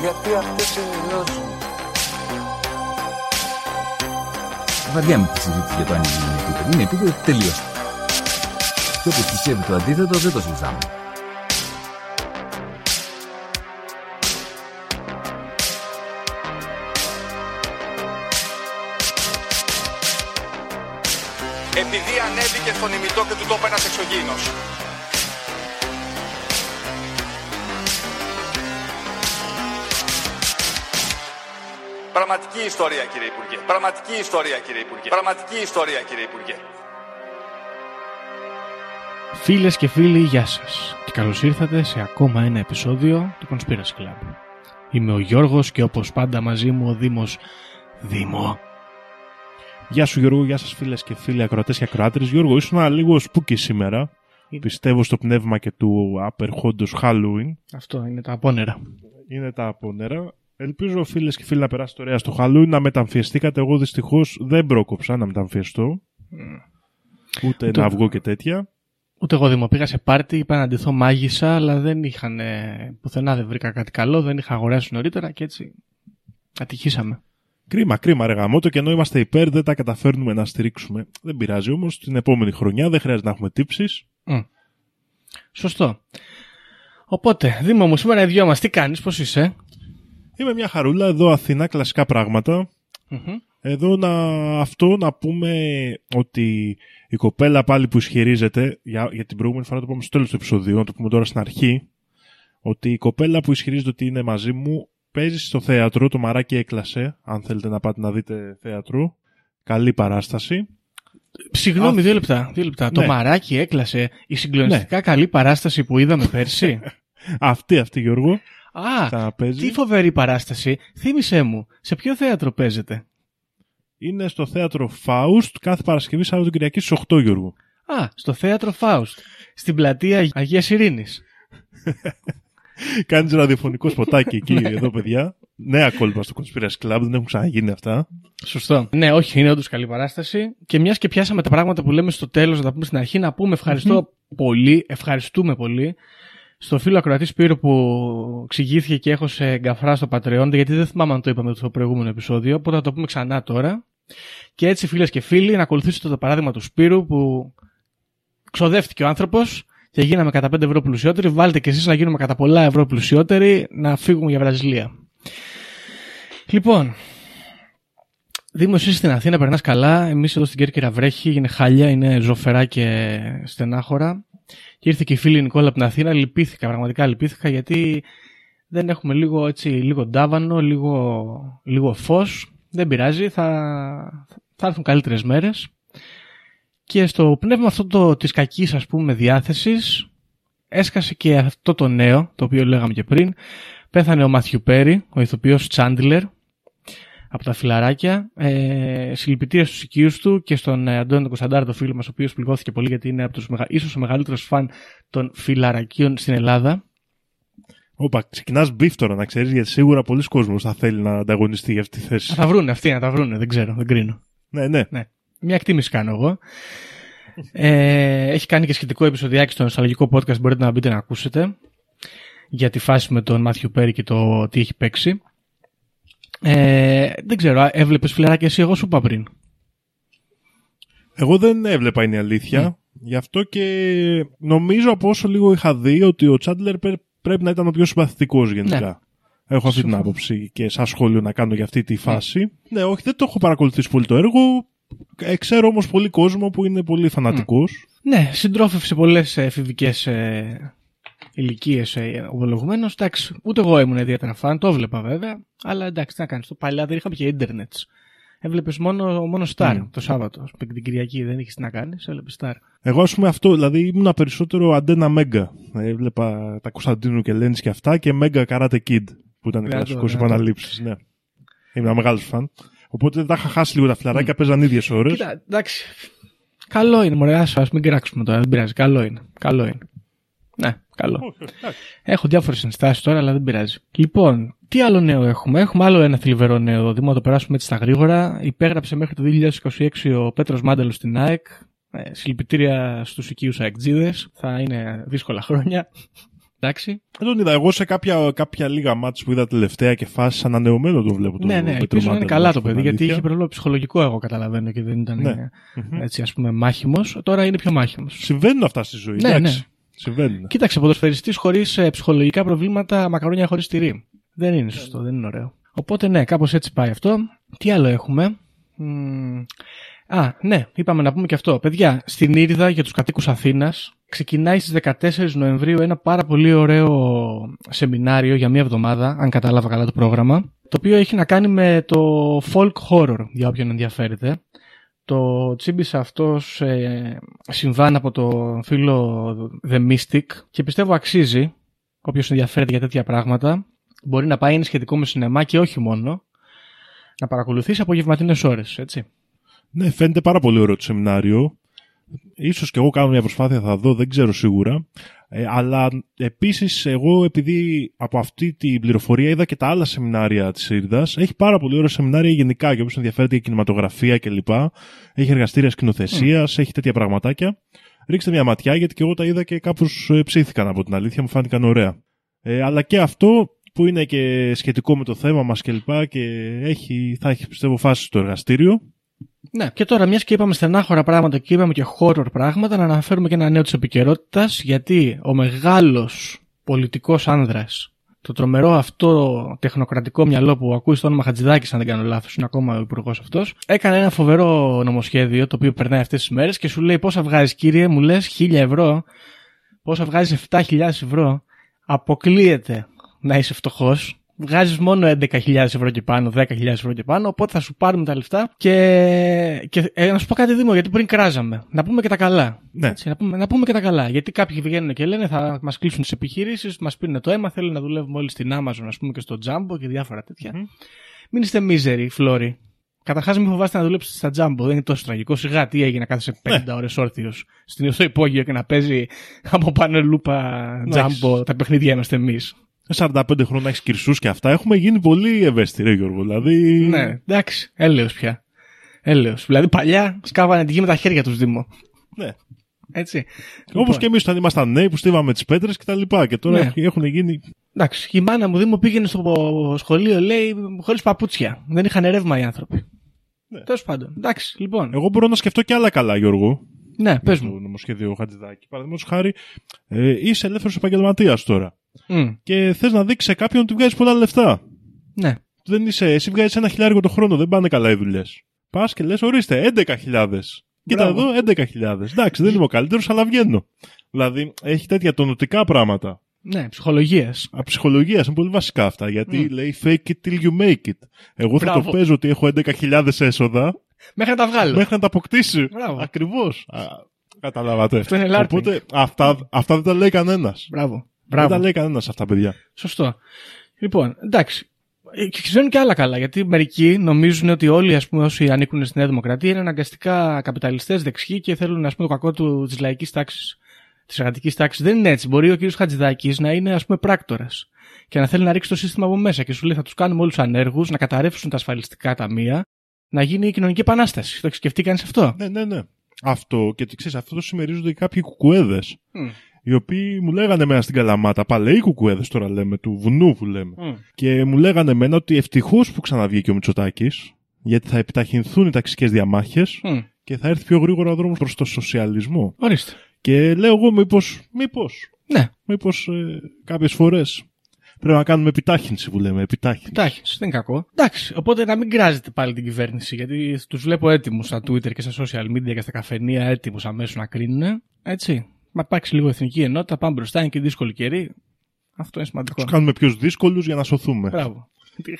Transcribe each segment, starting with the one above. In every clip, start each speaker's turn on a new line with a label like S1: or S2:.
S1: Γιατί αυτές ενημερώσουν.
S2: Βαριά με τη συζήτηση για το αν είναι επίπεδο. Είναι επίπεδο τελείω. Και όποιο πιστεύει το αντίθετο δεν το συζητάμε.
S3: επειδή ανέβηκε στον ημιτό και του τόπου ένας εξωγήινος. Πραγματική ιστορία κύριε Υπουργέ. Πραγματική ιστορία κύριε Υπουργέ. Πραγματική ιστορία κύριε Υπουργέ.
S4: Φίλες και φίλοι, γεια σας και καλώς ήρθατε σε ακόμα ένα επεισόδιο του Conspiracy Club. Είμαι ο Γιώργος και όπως πάντα μαζί μου ο Δήμος Δήμο.
S5: Γεια σου Γιώργο, γεια σας φίλες και φίλοι ακροατές και ακροάτρες. Γιώργο, ήσουν λίγο σπούκι σήμερα. Πιστεύω στο πνεύμα και του απερχόντος Halloween.
S4: Αυτό είναι τα απόνερα.
S5: Είναι τα απόνερα. Ελπίζω φίλες και φίλοι να περάσετε ωραία στο Halloween, να μεταμφιεστήκατε. Εγώ δυστυχώς δεν πρόκοψα να μεταμφιεστώ. Ούτε
S4: Ούτε-
S5: να βγω και τέτοια.
S4: Ούτε εγώ Δήμο πήγα σε πάρτι, είπα να ντυθώ μάγισσα, αλλά δεν είχαν, ε, πουθενά δεν βρήκα κάτι καλό, δεν είχα αγοράσει νωρίτερα και έτσι ατυχήσαμε.
S5: Κρίμα, κρίμα ρε γαμώτο και ενώ είμαστε υπέρ δεν τα καταφέρνουμε να στηρίξουμε. Δεν πειράζει όμως, την επόμενη χρονιά δεν χρειάζεται να έχουμε τύψεις.
S4: Μμ. Σωστό. Οπότε, Δήμο μου, σήμερα οι δυο μας, τι κάνεις, πώς είσαι;
S5: Είμαι μια χαρούλα εδώ Αθηνά, κλασικά πράγματα.
S4: Μμμ.
S5: Εδώ να, αυτό να πούμε ότι η κοπέλα πάλι που ισχυρίζεται, για, για την προηγούμενη φορά το πούμε στο τέλος του επεισοδίου, να το πούμε τώρα στην αρχή, ότι η κοπέλα που ισχυρίζεται ότι είναι μαζί μου παίζει στο θέατρο, το μαράκι έκλασε, αν θέλετε να πάτε να δείτε θέατρο. Καλή παράσταση.
S4: Συγγνώμη,
S5: Α,
S4: δύο λεπτά. Δύο λεπτά. Το
S5: ναι.
S4: μαράκι έκλασε η συγκλονιστικά καλή παράσταση που είδαμε πέρσι.
S5: Αυτή, αυτή Γιώργο,
S4: Α,
S5: θα παίζει.
S4: τι φοβερή παράσταση. Θύμησέ μου, σε ποιο θέατρο παίζετε;
S5: Είναι στο θέατρο Faust κάθε Παρασκευή Σάββατο Κυριακή στις 8 Γιώργο.
S4: Α, στο θέατρο Φάουστ. Στην πλατεία Αγίας Ειρήνης.
S5: Κάνεις ραδιοφωνικό σποτάκι εκεί εδώ παιδιά. Νέα κόλπα στο Conspiracy Club, δεν έχουν ξαναγίνει αυτά.
S4: Σωστό. Ναι, όχι, είναι όντως καλή παράσταση. Και μιας και πιάσαμε τα πράγματα που λέμε στο τέλος, να τα πούμε στην αρχή, να πούμε ευχαριστώ πολύ, ευχαριστούμε πολύ στο φίλο ακροατής Σπύρο που εξηγήθηκε και έχω σε γκαφρά στο Patreon, γιατί δεν θυμάμαι αν το είπαμε στο προηγούμενο επεισόδιο, οπότε θα το πούμε ξανά τώρα. Και έτσι, φίλες και φίλοι, να ακολουθήσετε το παράδειγμα του Σπύρου που ξοδεύτηκε ο άνθρωπος και γίναμε κατά 5 ευρώ πλουσιότεροι. Βάλτε και εσείς να γίνουμε κατά πολλά ευρώ πλουσιότεροι να φύγουμε για Βραζιλία. Λοιπόν, Δήμος, εσύ στην Αθήνα περνάς καλά. Εμείς εδώ στην Κέρκυρα βρέχει, είναι χάλια, είναι ζωφερά και στενάχωρα. Και ήρθε και η φίλη Νικόλα από την Αθήνα. Λυπήθηκα, πραγματικά λυπήθηκα γιατί δεν έχουμε λίγο, έτσι, λίγο ντάβανο, λίγο, λίγο φως. Δεν πειράζει, θα, θα έρθουν καλύτερες μέρες. Και στο πνεύμα αυτό το, της κακής ας πούμε διάθεσης έσκασε και αυτό το νέο, το οποίο λέγαμε και πριν. Πέθανε ο Μάθιου Πέρι, ο ηθοποιός Τσάντλερ, από τα φιλαράκια. Ε, συλληπιτήρια στους οικείους του και στον ε, Αντώνη τον Κωνσταντάρα, το φίλο μας, ο οποίος πληγώθηκε πολύ γιατί είναι από τους, μεγα... ίσως ο μεγαλύτερος φαν των φιλαρακίων στην Ελλάδα.
S5: Όπα, ξεκινάς beef τώρα να ξέρεις, γιατί σίγουρα πολλοί κόσμος θα θέλει να ανταγωνιστεί για αυτή τη θέση.
S4: Να τα βρούνε αυτοί, να τα βρούνε, δεν ξέρω, δεν κρίνω.
S5: ναι, ναι.
S4: Ναι. Μια εκτίμηση κάνω εγώ. Ε, έχει κάνει και σχετικό επεισοδιάκι στο νοσταλγικό podcast, μπορείτε να μπείτε να ακούσετε για τη φάση με τον Μάθιου Πέρι και το τι έχει παίξει. Ε, δεν ξέρω, α, έβλεπες φιλαράκι εσύ, εγώ σου είπα πριν.
S5: Εγώ δεν έβλεπα είναι η αλήθεια.
S4: Ναι.
S5: Γι' αυτό και νομίζω από όσο λίγο είχα δει ότι ο Τσάντλερ πρέ- πρέπει να ήταν ο πιο συμπαθητικός γενικά.
S4: Ναι.
S5: Έχω αυτή την
S4: Συμφωνώ.
S5: άποψη και σαν σχόλιο να κάνω για αυτή τη φάση. Ναι, όχι, δεν το έχω παρακολουθήσει πολύ το έργο. Ε, ξέρω όμως πολύ κόσμο που είναι πολύ φανατικός.
S4: Ναι, συντρόφευσε πολλές εφηβικές ε, ηλικίες ε, ο ομολογουμένο. Εντάξει, ούτε εγώ ήμουν ιδιαίτερα φαν, το έβλεπα βέβαια. Αλλά εντάξει, τι να κάνεις. Το παλιά δεν είχαμε και ίντερνετς. Έβλεπες μόνο, μόνο Star
S5: Mm.
S4: το Σάββατο. Ας πούμε, Την Κυριακή δεν είχες τι να κάνεις, έβλεπες Star.
S5: Εγώ, ας πούμε, αυτό, δηλαδή ήμουν περισσότερο αντένα Μέγκα. Έβλεπα τα Κωνσταντίνου και Λένι και αυτά και Μέγκα Karate Kid, που ήταν
S4: Δυνατό,
S5: κλασικό
S4: δυνατό.
S5: επαναλήψεις. Ναι. Ήμουν μεγάλος φαν. Οπότε τα είχα χάσει λίγο τα φιλαράκια, παίζαν ίδιες ώρες.
S4: Κοίτα, εντάξει. Καλό είναι, μωρέ, άσο, ας μην κράξουμε τώρα, δεν πειράζει. Καλό είναι. Καλό είναι. Ναι, καλό. Έχω διάφορες ενστάσεις τώρα, αλλά δεν πειράζει. Λοιπόν, τι άλλο νέο έχουμε; Έχουμε άλλο ένα θλιβερό νέο. Δούμε να το περάσουμε έτσι στα γρήγορα. Υπέγραψε μέχρι το 2026 ο Πέτρος Μάντελο στην ΑΕΚ. Ε, συλληπιτήρια στους οικείους αεκτζίδες. Θα είναι δύσκολα χρόνια. Εντάξει.
S5: Δεν τον είδα. Εγώ σε κάποια, κάποια λίγα μάτς που είδα τελευταία και φάσει ανανεωμένο τον βλέπω. τον
S4: ναι, ναι,
S5: Πέτρο
S4: ελπίζω να είναι
S5: Μάντελο,
S4: καλά
S5: να
S4: το
S5: σου πω
S4: παιδί,
S5: την
S4: γιατί
S5: αλήθεια.
S4: είχε πρόβλημα ψυχολογικό, εγώ καταλαβαίνω, και δεν ήταν
S5: Ναι.
S4: ε,
S5: Μμμ.
S4: έτσι, ας πούμε, μάχημος. Τώρα είναι πιο μάχημος.
S5: Συμβαίνουν αυτά στη ζωή.
S4: Ναι,
S5: εντάξει.
S4: ναι.
S5: Συμβαίνουν.
S4: Κοίταξε, ποδοσφαιριστής χωρίς ψυχολογικά προβλήματα, μακαρόνια χωρίς τυρί. Δεν είναι σωστό, δεν είναι ωραίο. Οπότε ναι, κάπως έτσι πάει αυτό. Τι άλλο έχουμε; Μμμ. Α, ναι, είπαμε να πούμε και αυτό. Παιδιά, στην Ήριδα για τους κατοίκους Αθήνας ξεκινάει στις 14 Νοεμβρίου ένα πάρα πολύ ωραίο σεμινάριο για μία εβδομάδα, αν κατάλαβα καλά το πρόγραμμα. Το οποίο έχει να κάνει με το folk horror, για όποιον ενδιαφέρεται. Το τσίμπησε αυτός ε, συμβάν από το φίλο The Mystic και πιστεύω αξίζει όποιος ενδιαφέρεται για τέτοια πράγματα. Μπορεί να πάει, είναι σχετικό με σινεμά και όχι μόνο. Να παρακολουθήσει απογευματινές ώρες, έτσι.
S5: Ναι, φαίνεται πάρα πολύ ωραίο το σεμινάριο. Ίσως και εγώ κάνω μια προσπάθεια, θα δω, δεν ξέρω σίγουρα. Ε, αλλά επίσης εγώ επειδή από αυτή την πληροφορία είδα και τα άλλα σεμινάρια της ΣΥΡΔΑΣ, έχει πάρα πολύ ωραία σεμινάρια γενικά και όποιος ενδιαφέρεται για κινηματογραφία κλπ. Έχει εργαστήρια σκηνοθεσίας, έχει τέτοια πραγματάκια. Ρίξτε μια ματιά γιατί και εγώ τα είδα και κάπως ε, ψήθηκαν από την αλήθεια, μου φάνηκαν ωραία. Ε, αλλά και αυτό που είναι και σχετικό με το θέμα μας κλπ. Και, έχει, θα έχει πιστεύω φάση στο εργαστήριο.
S4: Ναι. Και τώρα, μιας και είπαμε στενάχωρα πράγματα και είπαμε και horror πράγματα, να αναφέρουμε και ένα νέο της επικαιρότητας, γιατί ο μεγάλος πολιτικός άνδρας, το τρομερό αυτό τεχνοκρατικό μυαλό που ακούει στο όνομα Χατζηδάκης, αν δεν κάνω λάθος, είναι ακόμα ο υπουργός αυτός, έκανε ένα φοβερό νομοσχέδιο το οποίο περνάει αυτές τις μέρες και σου λέει πόσα βγάζεις, κύριε, μου λες 1000 ευρώ, πόσα βγάζεις 7.000 ευρώ, αποκλείεται να είσαι φτωχός. Βγάζεις μόνο 11.000 ευρώ και πάνω, 10.000 ευρώ και πάνω, οπότε θα σου πάρουμε τα λεφτά. Και, και ε, να σου πω κάτι Δήμο, γιατί πριν κράζαμε. Να πούμε και τα καλά.
S5: Ναι.
S4: Έτσι, να, πούμε, να πούμε και τα καλά. Γιατί κάποιοι βγαίνουν και λένε θα μας κλείσουν τις επιχειρήσεις, μας πίνουν το αίμα, θέλουν να δουλεύουμε όλοι στην Amazon, ας πούμε, και στο Jumbo και διάφορα τέτοια. Μην είστε μίζεροι, Φλόρι. Καταρχάς, μην φοβάστε να δουλέψετε στα Jumbo. Δεν είναι τόσο τραγικό. Σιγά τι έγινε να κάθεσαι 50 ώρες όρθιος στο υπόγειο και να παίζει από πάνω λούπα
S5: Εντάξει.
S4: Jumbo. Τα παιχνίδια είμαστε εμείς.
S5: 45 χρόνια έχεις κυρσούς και αυτά. Έχουμε γίνει πολύ ευαίσθητοι, ρε Γιώργο. Δηλαδή.
S4: Ναι, εντάξει, έλεος πια. Έλεος. Δηλαδή παλιά σκάβανε τη γη με τα χέρια τους Δήμο.
S5: ναι.
S4: Έτσι.
S5: Όπως
S4: Λοιπόν,
S5: και εμείς όταν ήμασταν νέοι που στίβαμε τις πέτρες και τα λοιπά. Και τώρα
S4: Ναι.
S5: έχουν γίνει.
S4: Εντάξει, η μάνα μου Δήμο πήγαινε στο σχολείο, λέει, χωρίς παπούτσια. Δεν είχαν ρεύμα οι άνθρωποι.
S5: Ναι.
S4: Τέλος πάντων. Εντάξει, λοιπόν.
S5: Εγώ μπορώ να σκεφτώ και άλλα καλά, Γιώργο.
S4: Ναι, πες
S5: Το
S4: μου.
S5: νομοσχέδιο Χατζηδάκη. Παραδείγματος χάρη, ε, είσαι ελεύθερος επαγγελματίας τώρα.
S4: Μμ,
S5: Και θες να δείξεις σε κάποιον ότι βγάζεις πολλά λεφτά.
S4: Ναι.
S5: Δεν είσαι, εσύ βγάζεις ένα χιλιάρικο το χρόνο, δεν πάνε καλά οι δουλειές. Πας και λες, ορίστε, 11.000. Κοίτα
S4: Μπράβο.
S5: εδώ, 11.000. Εντάξει, δεν είμαι ο καλύτερος, αλλά βγαίνω. Δηλαδή, έχει τέτοια τονωτικά πράγματα.
S4: Ναι, ψυχολογίες.
S5: Από ψυχολογίας είναι πολύ βασικά αυτά. Γιατί
S4: Μμ.
S5: λέει fake it till you make it. Εγώ θα
S4: Μπράβο.
S5: το παίζω ότι έχω 11.000 έσοδα
S4: Μέχρι να τα βγάλω.
S5: μέχρι να τα αποκτήσει.
S4: Μπράβο.
S5: Ακριβώς. Καταλάβατε.
S4: Αυτό είναι LARPing.
S5: Οπότε αυτά, αυτά δεν τα λέει κανένας.
S4: Μπράβο.
S5: Δεν
S4: Μπράβο.
S5: τα λέει κανένας αυτά, παιδιά.
S4: Σωστό. Λοιπόν, εντάξει. Ε, Και συμβαίνουν και άλλα καλά. Γιατί μερικοί νομίζουν ότι όλοι ας πούμε, όσοι ανήκουν στη Νέα Δημοκρατία είναι αναγκαστικά καπιταλιστές δεξιοί και θέλουν ας πούμε, το κακό της λαϊκής τάξης, της εργατικής τάξης. Δεν είναι έτσι. Μπορεί ο κ. Χατζηδάκης να είναι ας πούμε πράκτορας και να θέλει να ρίξει το σύστημα από μέσα και σου λέει θα τους κάνουμε όλους ανέργους, να καταρρεύσουν τα ασφαλιστικά ταμεία, να γίνει η κοινωνική επανάσταση. Το έχει σκεφτεί κανείς αυτό;
S5: Ναι, ναι, ναι. Αυτό και ξέρεις, αυτό το συμμερίζονται και κάποιοι κουκουέδες.
S4: Μμ.
S5: Οι οποίοι μου λέγανε εμένα στην Καλαμάτα, παλαιοί κουκουέδες τώρα λέμε, του βουνού που λέμε.
S4: Μμ.
S5: Και μου λέγανε εμένα ότι ευτυχώς που ξαναβγήκε ο Μητσοτάκης, γιατί θα επιταχυνθούν οι ταξικές διαμάχες
S4: Μμ.
S5: και θα έρθει πιο γρήγορα ο δρόμος προς το σοσιαλισμό.
S4: Ορίστε.
S5: Και λέω εγώ, μήπως, μήπως,
S4: Ναι,
S5: μήπως ε, κάποιες φορές πρέπει να κάνουμε επιτάχυνση που λέμε. Επιτάχυνση.
S4: εντάξει, δεν είναι κακό. Εντάξει, οπότε να μην κράζετε πάλι την κυβέρνηση, γιατί τους βλέπω έτοιμους στα Twitter και στα social media και στα καφενεία έτοιμους αμέσως να κρίνουν. Έτσι. Μα υπάρξει λίγο εθνική ενότητα, πάμε μπροστά, είναι και δύσκολη καιρή. Αυτό είναι σημαντικό.
S5: Τους κάνουμε πιο δύσκολους για να σωθούμε.
S4: Μπράβο.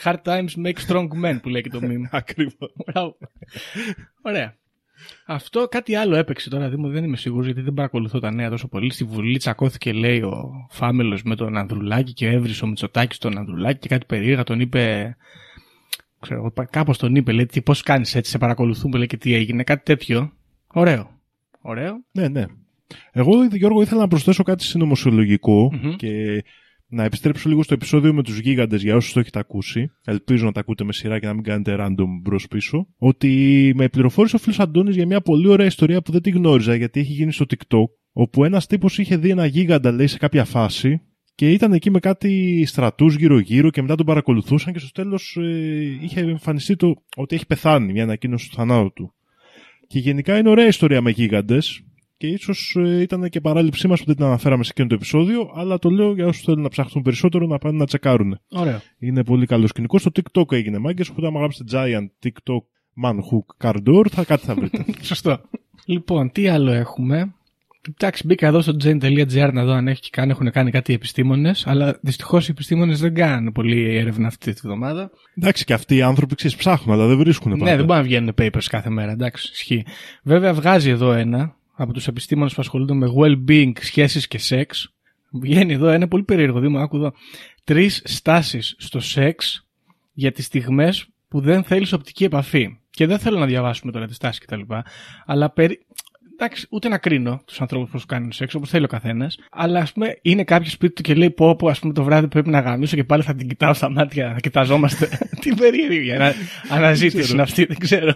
S4: Hard times make strong men που λέει και το meme.
S5: Ακριβώς.
S4: Μπράβο. Ωραία. Αυτό κάτι άλλο έπαιξε τώρα, Δήμο, δεν είμαι σίγουρος γιατί δεν παρακολουθώ τα νέα τόσο πολύ. Στη Βουλή τσακώθηκε, λέει, ο Φάμελος με τον Ανδρουλάκη και έβρισε ο Μητσοτάκης τον Ανδρουλάκη και κάτι περίεργα τον είπε. Ξέρω εγώ, κάπως τον είπε, λέει, πώς κάνεις έτσι, σε παρακολουθούμε, λέει και τι έγινε, κάτι τέτοιο. Ωραίο. Ωραίο.
S5: Ναι, ναι. Εγώ, Γιώργο, ήθελα να προσθέσω κάτι συνωμοσιολογικό
S4: Μμμ.
S5: και να επιστρέψω λίγο στο επεισόδιο με τους γίγαντες για όσους το έχετε ακούσει. Ελπίζω να τα ακούτε με σειρά και να μην κάνετε random μπρος πίσω. Ότι με πληροφόρησε ο φίλος Αντώνης για μια πολύ ωραία ιστορία που δεν τη γνώριζα γιατί έχει γίνει στο TikTok. Όπου ένας τύπος είχε δει ένα γίγαντα, λέει, σε κάποια φάση και ήταν εκεί με κάτι στρατούς γύρω-γύρω και μετά τον παρακολουθούσαν και στο τέλος ε, είχε εμφανιστεί το ότι έχει πεθάνει, μια ανακοίνωση του θανάτου του. Και γενικά είναι ωραία ιστορία με γίγαντες και ίσως ήταν και παράληψή μας που δεν την αναφέραμε σε εκείνο το επεισόδιο, αλλά το λέω για όσους θέλουν να ψαχτούν περισσότερο να πάνε να τσεκάρουν.
S4: Ωραίο.
S5: Είναι πολύ καλός σκηνικός. Στο TikTok έγινε μάγκες, οπότε άμα γράψετε Giant TikTok Man Hook Car Door, θα κάτι θα βρείτε.
S4: Σωστό. Λοιπόν, τι άλλο έχουμε; Εντάξει, μπήκα εδώ στο gen.gr να δω αν έχει κάνει, έχουν κάνει κάτι οι επιστήμονες, αλλά δυστυχώς οι επιστήμονες δεν κάνουν πολύ έρευνα αυτή τη βδομάδα.
S5: Εντάξει, και αυτοί οι άνθρωποι ξέρεις ψάχνουν, αλλά δεν βρίσκουν πάντα.
S4: Ναι, δεν μπορεί να βγαίνουν papers κάθε μέρα, εντάξει, ισχύει. Βέβαια, βγάζει εδώ ένα από τους επιστήμονες που ασχολούνται με well-being, σχέσεις και σεξ. Βγαίνει εδώ ένα πολύ περίεργο δήμα, άκου εδώ. Τρεις στάσεις στο σεξ για τις στιγμές που δεν θέλει οπτική επαφή. Και δεν θέλω να διαβάσουμε τώρα τι τάσει κτλ. Αλλά περί... Εντάξει, ούτε να κρίνω τους ανθρώπους που κάνουν σεξ, όπως θέλει ο καθένας. Αλλά ας πούμε, είναι κάποιος σπίτι του και λέει: Πω, πω, ας πούμε, το βράδυ πρέπει να γαμίσω και πάλι θα την κοιτάω στα μάτια, θα κοιταζόμαστε. Τι περίεργη ανα... αναζήτηση είναι αυτή, δεν ξέρω.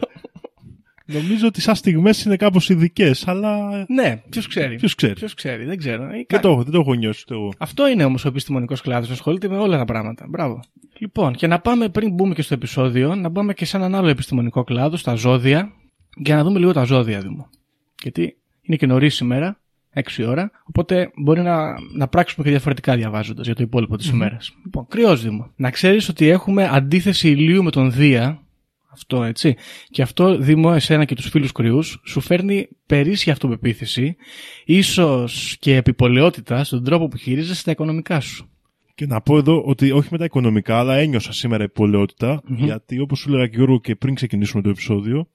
S5: Νομίζω ότι σαν στιγμές είναι κάπως ειδικές, αλλά.
S4: Ναι, ποιος ξέρει.
S5: Ποιος ξέρει.
S4: Ποιος ξέρει, δεν ξέρω. Ε,
S5: Δεν το, έχω- δεν το έχω νιώσει ούτε εγώ.
S4: Αυτό είναι όμως ο επιστημονικός κλάδος. Ασχολείται με όλα τα πράγματα. Μπράβο. Λοιπόν, και να πάμε πριν μπούμε και στο επεισόδιο, να πάμε και σε έναν άλλο επιστημονικό κλάδο, στα ζώδια, για να δούμε λίγο τα ζώδια, Δήμο. Γιατί είναι και νωρίς σήμερα, 6 ώρα, οπότε μπορεί να, να πράξουμε και διαφορετικά διαβάζοντας για το υπόλοιπο της ημέρας. Λοιπόν, κρυός Δήμο. Να ξέρεις ότι έχουμε αντίθεση ηλίου με τον Δία. Αυτό έτσι. Και αυτό, Δήμο, εσένα και τους φίλους κρυούς, σου φέρνει περίσσια αυτοπεποίθηση, ίσως και επιπολαιότητα στον τρόπο που χειρίζεσαι τα οικονομικά σου.
S5: Και να πω εδώ ότι όχι με τα οικονομικά, αλλά ένιωσα σήμερα υπολαιότητα, γιατί όπως σου έλεγα και Γιώργο και πριν ξεκινήσουμε το επεισόδιο,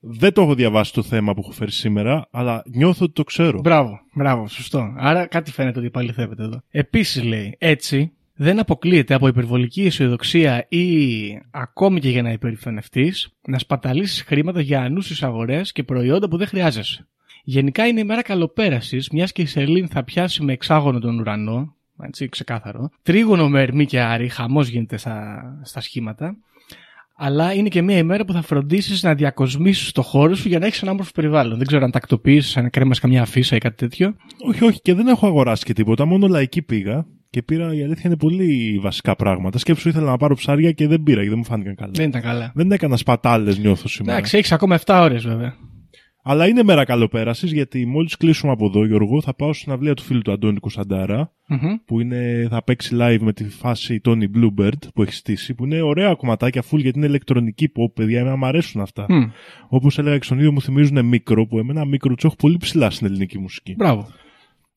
S5: δεν το έχω διαβάσει το θέμα που έχω φέρει σήμερα, αλλά νιώθω ότι το ξέρω.
S4: Μπράβο, μπράβο, σωστό. Άρα κάτι φαίνεται ότι επαληθεύεται εδώ. Επίσης λέει, έτσι δεν αποκλείεται από υπερβολική αισιοδοξία ή ακόμη και για να υπερηφανευτείς να σπαταλήσεις χρήματα για ανούσιες αγορές και προϊόντα που δεν χρειάζεσαι. Γενικά είναι η μέρα καλοπέρασης, μιας και η Σελήνη θα πιάσει με εξάγωνο τον ουρανό, έτσι ξεκάθαρο. Τρίγωνο με ερμή και άρη, χαμός γίνεται στα, στα σχήματα. Αλλά είναι και μια ημέρα που θα φροντίσεις να διακοσμήσεις το χώρο σου για να έχεις ένα όμορφο περιβάλλον. Δεν ξέρω αν τακτοποιήσεις, αν κρέμα καμιά αφίσα ή κάτι τέτοιο.
S5: Όχι, όχι, και δεν έχω αγοράσει και τίποτα, μόνο λαϊκή πήγα. Και πήρα, η αλήθεια είναι πολύ βασικά πράγματα. Σκέψου ήθελα να πάρω ψάρια και δεν πήρα, γιατί δεν μου φάνηκαν καλά.
S4: Δεν ήταν καλά.
S5: Δεν έκανα σπατάλες, νιώθω σήμερα.
S4: Εντάξει, έχεις ακόμα 7 ώρες βέβαια.
S5: Αλλά είναι μέρα καλοπέρασης, γιατί μόλις κλείσουμε από εδώ, Γιώργο, θα πάω στην αυλία του φίλου του Αντώνη Κωνσταντάρα,
S4: Μμμ.
S5: που είναι, θα παίξει live με τη φάση Tony Bluebird που έχει στήσει, που είναι ωραία κομματάκια full γιατί είναι ηλεκτρονική pop, παιδιά, εμένα μου αρέσουν αυτά.
S4: Μμ.
S5: Όπως έλεγα και στον ίδιο μου θυμίζουν μικρό, που εμένα μικρό του έχω πολύ ψηλά στην ελληνική μουσική.
S4: Μπράβο.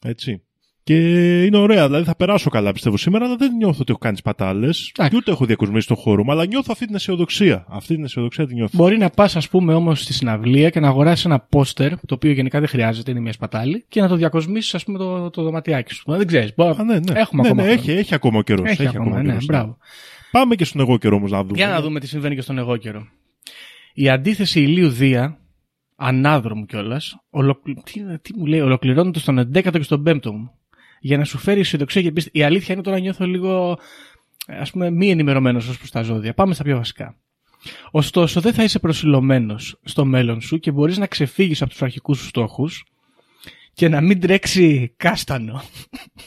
S5: Έτσι. Και είναι ωραία, δηλαδή θα περάσω καλά πιστεύω σήμερα, αλλά δεν νιώθω ότι έχω κάνει σπατάλε. Και ούτε έχω διακοσμήσει τον χώρο μου, αλλά νιώθω αυτή την αισιοδοξία. Αυτή την αισιοδοξία τη νιώθω.
S4: Μπορεί να πας, ας πούμε, όμως στη συναυλία και να αγοράσεις ένα πόστερ, το οποίο γενικά δεν χρειάζεται, είναι μια σπατάλη, και να το διακοσμήσεις, ας πούμε, το, το δωματιάκι σου. Δεν ξέρεις.
S5: Α, ναι, ναι.
S4: Έχουμε
S5: ναι,
S4: ακόμα.
S5: ναι,
S4: χρόνο.
S5: έχει, έχει ακόμα καιρός.
S4: Έχει, ακόμα, ναι,
S5: καιρός,
S4: μπράβο.
S5: Πάμε και στον εγώ καιρό όμως να δούμε.
S4: Για να δούμε τι συμβαίνει και στον εγώ καιρό. Η αντίθεση ηλίου Δία, ανάδρομου κιόλας, τι, τι μου λέει, ολοκληρώνεται στον 11ο και στον 5ο μου. Για να σου φέρει αισιοδοξία και πίστη. Η αλήθεια είναι τώρα νιώθω λίγο, ας πούμε, μη ενημερωμένος ως προς τα ζώδια. Πάμε στα πιο βασικά. Ωστόσο, δεν θα είσαι προσιλωμένος στο μέλλον σου και μπορείς να ξεφύγεις από τους αρχικούς σου στόχους και να μην τρέξει κάστανο.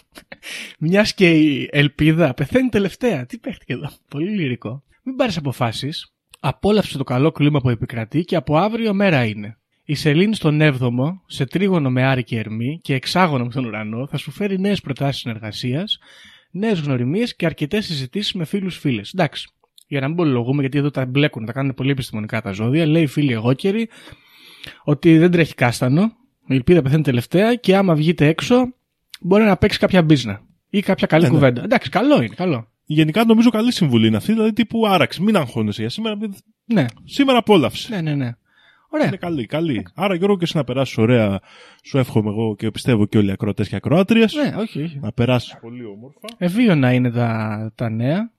S4: Μιας και η ελπίδα πεθαίνει τελευταία. Τι παίχτηκε εδώ. Πολύ λυρικό. Μην πάρεις αποφάσεις. Απόλαυσε το καλό κλίμα που επικρατεί και από αύριο μέρα είναι. Η Σελήνη στον 7ο, σε τρίγωνο με Άρη και Ερμή και εξάγωνο με τον ουρανό, θα σου φέρει νέες προτάσεις συνεργασίας, νέες γνωριμίες και αρκετές συζητήσεις με φίλους φίλες. Εντάξει, για να μην πολυλογούμε, γιατί εδώ τα μπλέκουν, τα κάνουν πολύ επιστημονικά τα ζώδια, λέει φίλοι εγώ καιροι, ότι δεν τρέχει κάστανο, η ελπίδα πεθαίνει τελευταία και άμα βγείτε έξω, μπορεί να παίξει κάποια μπίζνα ή κάποια καλή
S5: Ναι, ναι.
S4: κουβέντα. Εντάξει, καλό είναι, καλό.
S5: γενικά νομίζω καλή συμβουλή είναι αυτή, δηλαδή τύπου άραξε, μην αγχώνεσαι για σήμερα, μην-
S4: Ναι,
S5: σήμερα απόλαυσε.
S4: ναι, ναι. ναι. Ωραία.
S5: Είναι καλή, καλή. Άρα Γιώργο και εσύ να περάσεις ωραία, σου εύχομαι εγώ και πιστεύω και όλοι οι ακροατές και ακροάτριες,
S4: Ναι, όχι, όχι.
S5: να περάσεις πολύ όμορφα.
S4: Ευίωνα είναι τα, τα νέα,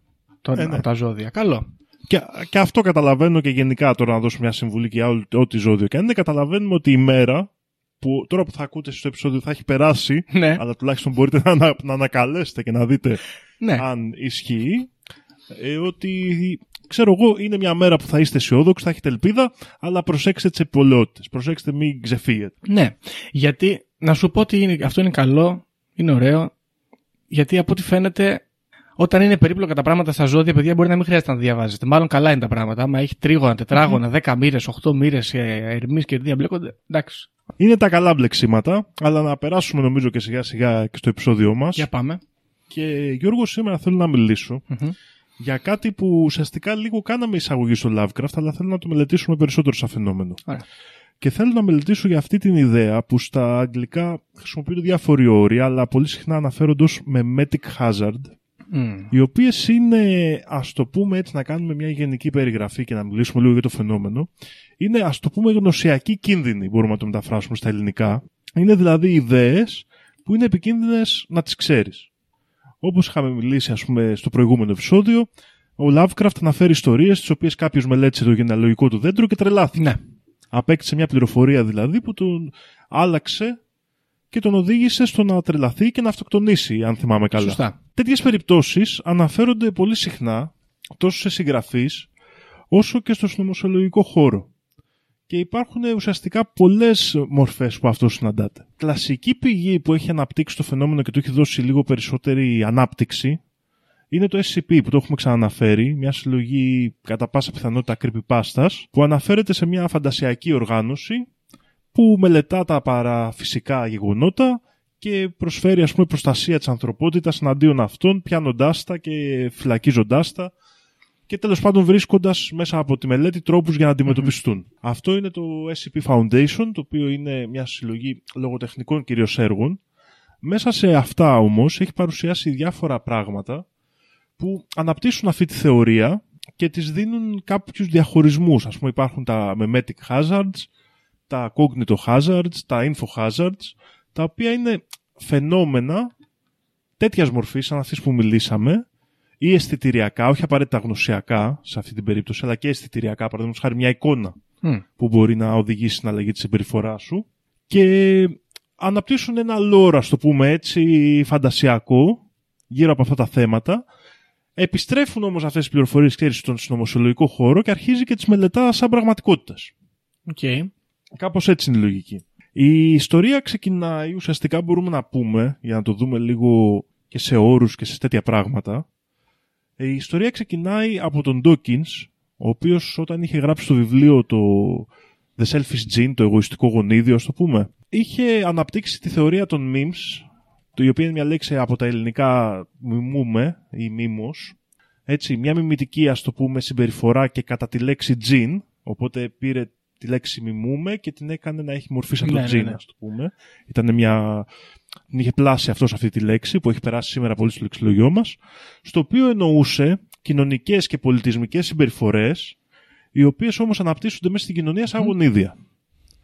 S4: το,
S5: Ε, ναι.
S4: από τα ζώδια. Καλό.
S5: Και, και αυτό καταλαβαίνω και γενικά τώρα να δώσω μια συμβουλή και για όλη- ό,τι ζώδιο και αν είναι, καταλαβαίνουμε ότι η μέρα που τώρα που θα ακούτε εσείς το επεισόδιο θα έχει περάσει,
S4: Ναι,
S5: αλλά τουλάχιστον μπορείτε να, ανα- να ανακαλέσετε και να δείτε
S4: ναι.
S5: αν ισχύει, ε, ότι ξέρω εγώ είναι μια μέρα που θα είστε αισιόδοξοι, θα έχετε ελπίδα, αλλά προσέξτε τις επιπολαιότητες, προσέξτε μην ξεφύγετε.
S4: Ναι, γιατί να σου πω ότι είναι, αυτό είναι καλό, είναι ωραίο, γιατί από ό,τι φαίνεται, όταν είναι περίπλοκα τα πράγματα στα ζώδια, παιδιά μπορεί να μην χρειάζεται να τα διαβάζετε. Μάλλον καλά είναι τα πράγματα. Άμα έχει τρίγωνα, τετράγωνα, δέκα μοίρες, οχτώ μοίρες, ερμής και διαμπλέκονται. Εντάξει.
S5: Είναι τα καλά μπλεξίματα, αλλά να περάσουμε νομίζω και σιγά σιγά και στο επεισόδιό μας.
S4: Για πάμε.
S5: Και Γιώργος, σήμερα θέλω να μιλήσω
S4: Μμμ.
S5: Για κάτι που ουσιαστικά λίγο κάναμε εισαγωγή στο Lovecraft, αλλά θέλω να το μελετήσουμε περισσότερο σαν φαινόμενο.
S4: Ωραία.
S5: Και θέλω να μελετήσω για αυτή την ιδέα που στα αγγλικά χρησιμοποιούνται διάφοροι όροι, αλλά πολύ συχνά αναφέρονται ως memetic hazard,
S4: Μμ.
S5: οι οποίες είναι, ας το πούμε έτσι, να κάνουμε μια γενική περιγραφή και να μιλήσουμε λίγο για το φαινόμενο, είναι, ας το πούμε, γνωσιακοί κίνδυνοι, μπορούμε να το μεταφράσουμε στα ελληνικά. Είναι δηλαδή ιδέες που είναι επικίνδυνες να τις ξέρεις. Όπως είχαμε μιλήσει, ας πούμε, στο προηγούμενο επεισόδιο, ο Lovecraft αναφέρει ιστορίες τις οποίες κάποιος μελέτησε το γενεαλογικό του δέντρο και τρελάθηκε.
S4: Ναι.
S5: Απέκτησε μια πληροφορία δηλαδή που τον άλλαξε και τον οδήγησε στο να τρελαθεί και να αυτοκτονήσει, αν θυμάμαι καλά.
S4: Σωστά.
S5: Τέτοιες περιπτώσεις αναφέρονται πολύ συχνά τόσο σε συγγραφείς όσο και στο συνωμοσιολογικό χώρο. Και υπάρχουν ουσιαστικά πολλές μορφές που αυτό συναντάται. Κλασική πηγή που έχει αναπτύξει το φαινόμενο και του έχει δώσει λίγο περισσότερη ανάπτυξη είναι το SCP που το έχουμε ξαναναφέρει, μια συλλογή κατά πάσα πιθανότητα creepypastas που αναφέρεται σε μια φαντασιακή οργάνωση που μελετά τα παραφυσικά γεγονότα και προσφέρει ας πούμε προστασία της ανθρωπότητας εναντίον αυτών πιάνοντάς τα και φυλακίζοντάς τα και τέλος πάντων βρίσκοντας μέσα από τη μελέτη τρόπους για να αντιμετωπιστούν. Αυτό είναι το SCP Foundation, το οποίο είναι μια συλλογή λογοτεχνικών κυρίως έργων. Μέσα σε αυτά όμως έχει παρουσιάσει διάφορα πράγματα που αναπτύσσουν αυτή τη θεωρία και τις δίνουν κάποιους διαχωρισμούς. Ας πούμε υπάρχουν τα memetic hazards, τα cognito hazards, τα info hazards, τα οποία είναι φαινόμενα τέτοιας μορφής, σαν αυτής που μιλήσαμε, ή αισθητηριακά, όχι απαραίτητα γνωσιακά σε αυτή την περίπτωση, αλλά και αισθητηριακά, παραδείγματος χάρη μια εικόνα
S4: Μμ.
S5: που μπορεί να οδηγήσει στην αλλαγή της συμπεριφοράς σου. Και αναπτύσσουν ένα lore, ας το πούμε έτσι, φαντασιακό γύρω από αυτά τα θέματα. Επιστρέφουν όμως αυτές τις πληροφορίες, ξέρεις, στον συνωμοσιολογικό χώρο και αρχίζει και τις μελετάς σαν πραγματικότητα.
S4: Οκ.
S5: Κάπως έτσι είναι η λογική. Η ιστορία ξεκινάει, ουσιαστικά μπορούμε να πούμε, για να το δούμε λίγο και σε όρους και σε τέτοια πράγματα. Ε, Η ιστορία ξεκινάει από τον Dawkins, ο οποίος όταν είχε γράψει το βιβλίο το The Selfish Gene, το εγωιστικό γονίδιο, ας το πούμε, είχε αναπτύξει τη θεωρία των memes, το η οποία είναι μια λέξη από τα ελληνικά μιμούμε ή μίμος, έτσι, μια μιμητική ας το πούμε συμπεριφορά και κατά τη λέξη gene, οπότε πήρε τη λέξη μιμούμε και την έκανε να έχει μορφή σαν το
S4: Ναι, ναι,
S5: gene,
S4: ναι.
S5: ας το πούμε. Ήταν μια... Την είχε πλάσει αυτός σε αυτή τη λέξη που έχει περάσει σήμερα πολύ στο λεξιλογιό μας, στο οποίο εννοούσε κοινωνικές και πολιτισμικές συμπεριφορές, οι οποίες όμως αναπτύσσονται μέσα στην κοινωνία σαν γονίδια.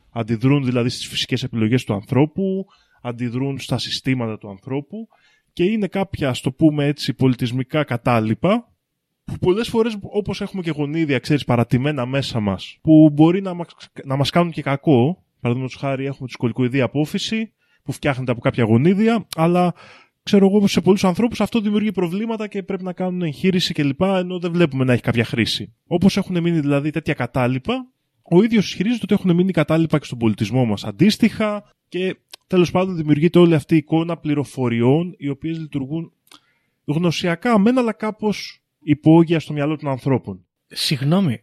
S5: Αντιδρούν δηλαδή στις φυσικές επιλογές του ανθρώπου, αντιδρούν στα συστήματα του ανθρώπου και είναι κάποια, ας το πούμε έτσι, πολιτισμικά κατάλοιπα που πολλές φορές όπως έχουμε και γονίδια, ξέρεις, παρατημένα μέσα μας που μπορεί να μας, να μας κάνουν και κακό. Παραδείγματος χάρη έχουμε τη σκολικοειδή απόφυση που φτιάχνεται από κάποια γονίδια, αλλά ξέρω εγώ σε πολλούς ανθρώπους αυτό δημιουργεί προβλήματα και πρέπει να κάνουν εγχείρηση κλπ. ενώ δεν βλέπουμε να έχει κάποια χρήση. Όπως έχουν μείνει δηλαδή τέτοια κατάλοιπα, ο ίδιος ισχυρίζεται ότι έχουν μείνει κατάλοιπα και στον πολιτισμό μας αντίστοιχα και τέλος πάντων δημιουργείται όλη αυτή η εικόνα πληροφοριών οι οποίες λειτουργούν γνωσιακά μεν αλλά κάπως υπόγεια στο μυαλό των ανθρώπων.
S4: Συγγνώμη.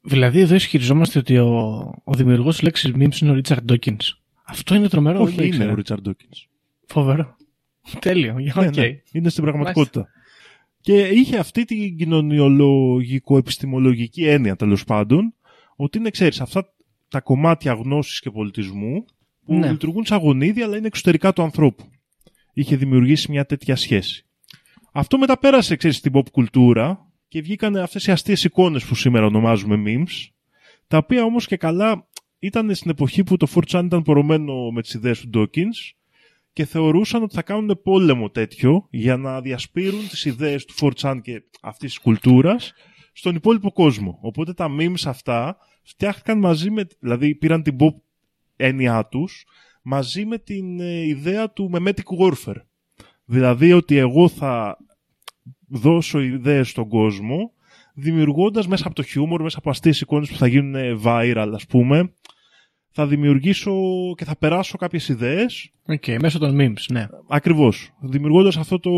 S4: Δηλαδή εδώ ισχυριζόμαστε ότι ο, ο δημιουργός της λέξης memes είναι ο Richard Dawkins. Αυτό είναι τρομερό. δεν
S5: Όχι,
S4: το
S5: είναι
S4: ήξερα.
S5: ο Ρίτσαρντ Ντόκινς.
S4: Φοβερό. Τέλειο. Για
S5: Ναι,
S4: οκ.
S5: ναι, είναι στην πραγματικότητα. Και είχε αυτή την κοινωνιολογικο-επιστημολογική έννοια τέλος πάντων, ότι είναι, ξέρεις, αυτά τα κομμάτια γνώσης και πολιτισμού που
S4: Ναι.
S5: λειτουργούν σαν γονίδια αλλά είναι εξωτερικά του ανθρώπου. Είχε δημιουργήσει μια τέτοια σχέση. Αυτό μετά πέρασε, ξέρεις, στην pop κουλτούρα και βγήκαν αυτές οι αστείες εικόνες που σήμερα ονομάζουμε memes, τα οποία όμως και καλά ήταν στην εποχή που το 4chan ήταν πορωμένο με τις ιδέες του Dawkins και θεωρούσαν ότι θα κάνουν πόλεμο τέτοιο για να διασπείρουν τις ιδέες του 4chan και αυτής της κουλτούρας στον υπόλοιπο κόσμο. Οπότε τα memes αυτά φτιάχτηκαν μαζί με, δηλαδή πήραν την pop έννοιά τους μαζί με την ε, ιδέα του memetic warfare. Δηλαδή ότι εγώ θα δώσω ιδέες στον κόσμο δημιουργώντας μέσα από το χιούμορ, μέσα από αστείες εικόνες που θα γίνουν viral ας πούμε θα δημιουργήσω και θα περάσω κάποιες ιδέες
S4: OK, okay, μέσω των memes, ναι.
S5: Ακριβώς. Δημιουργώντας αυτό το,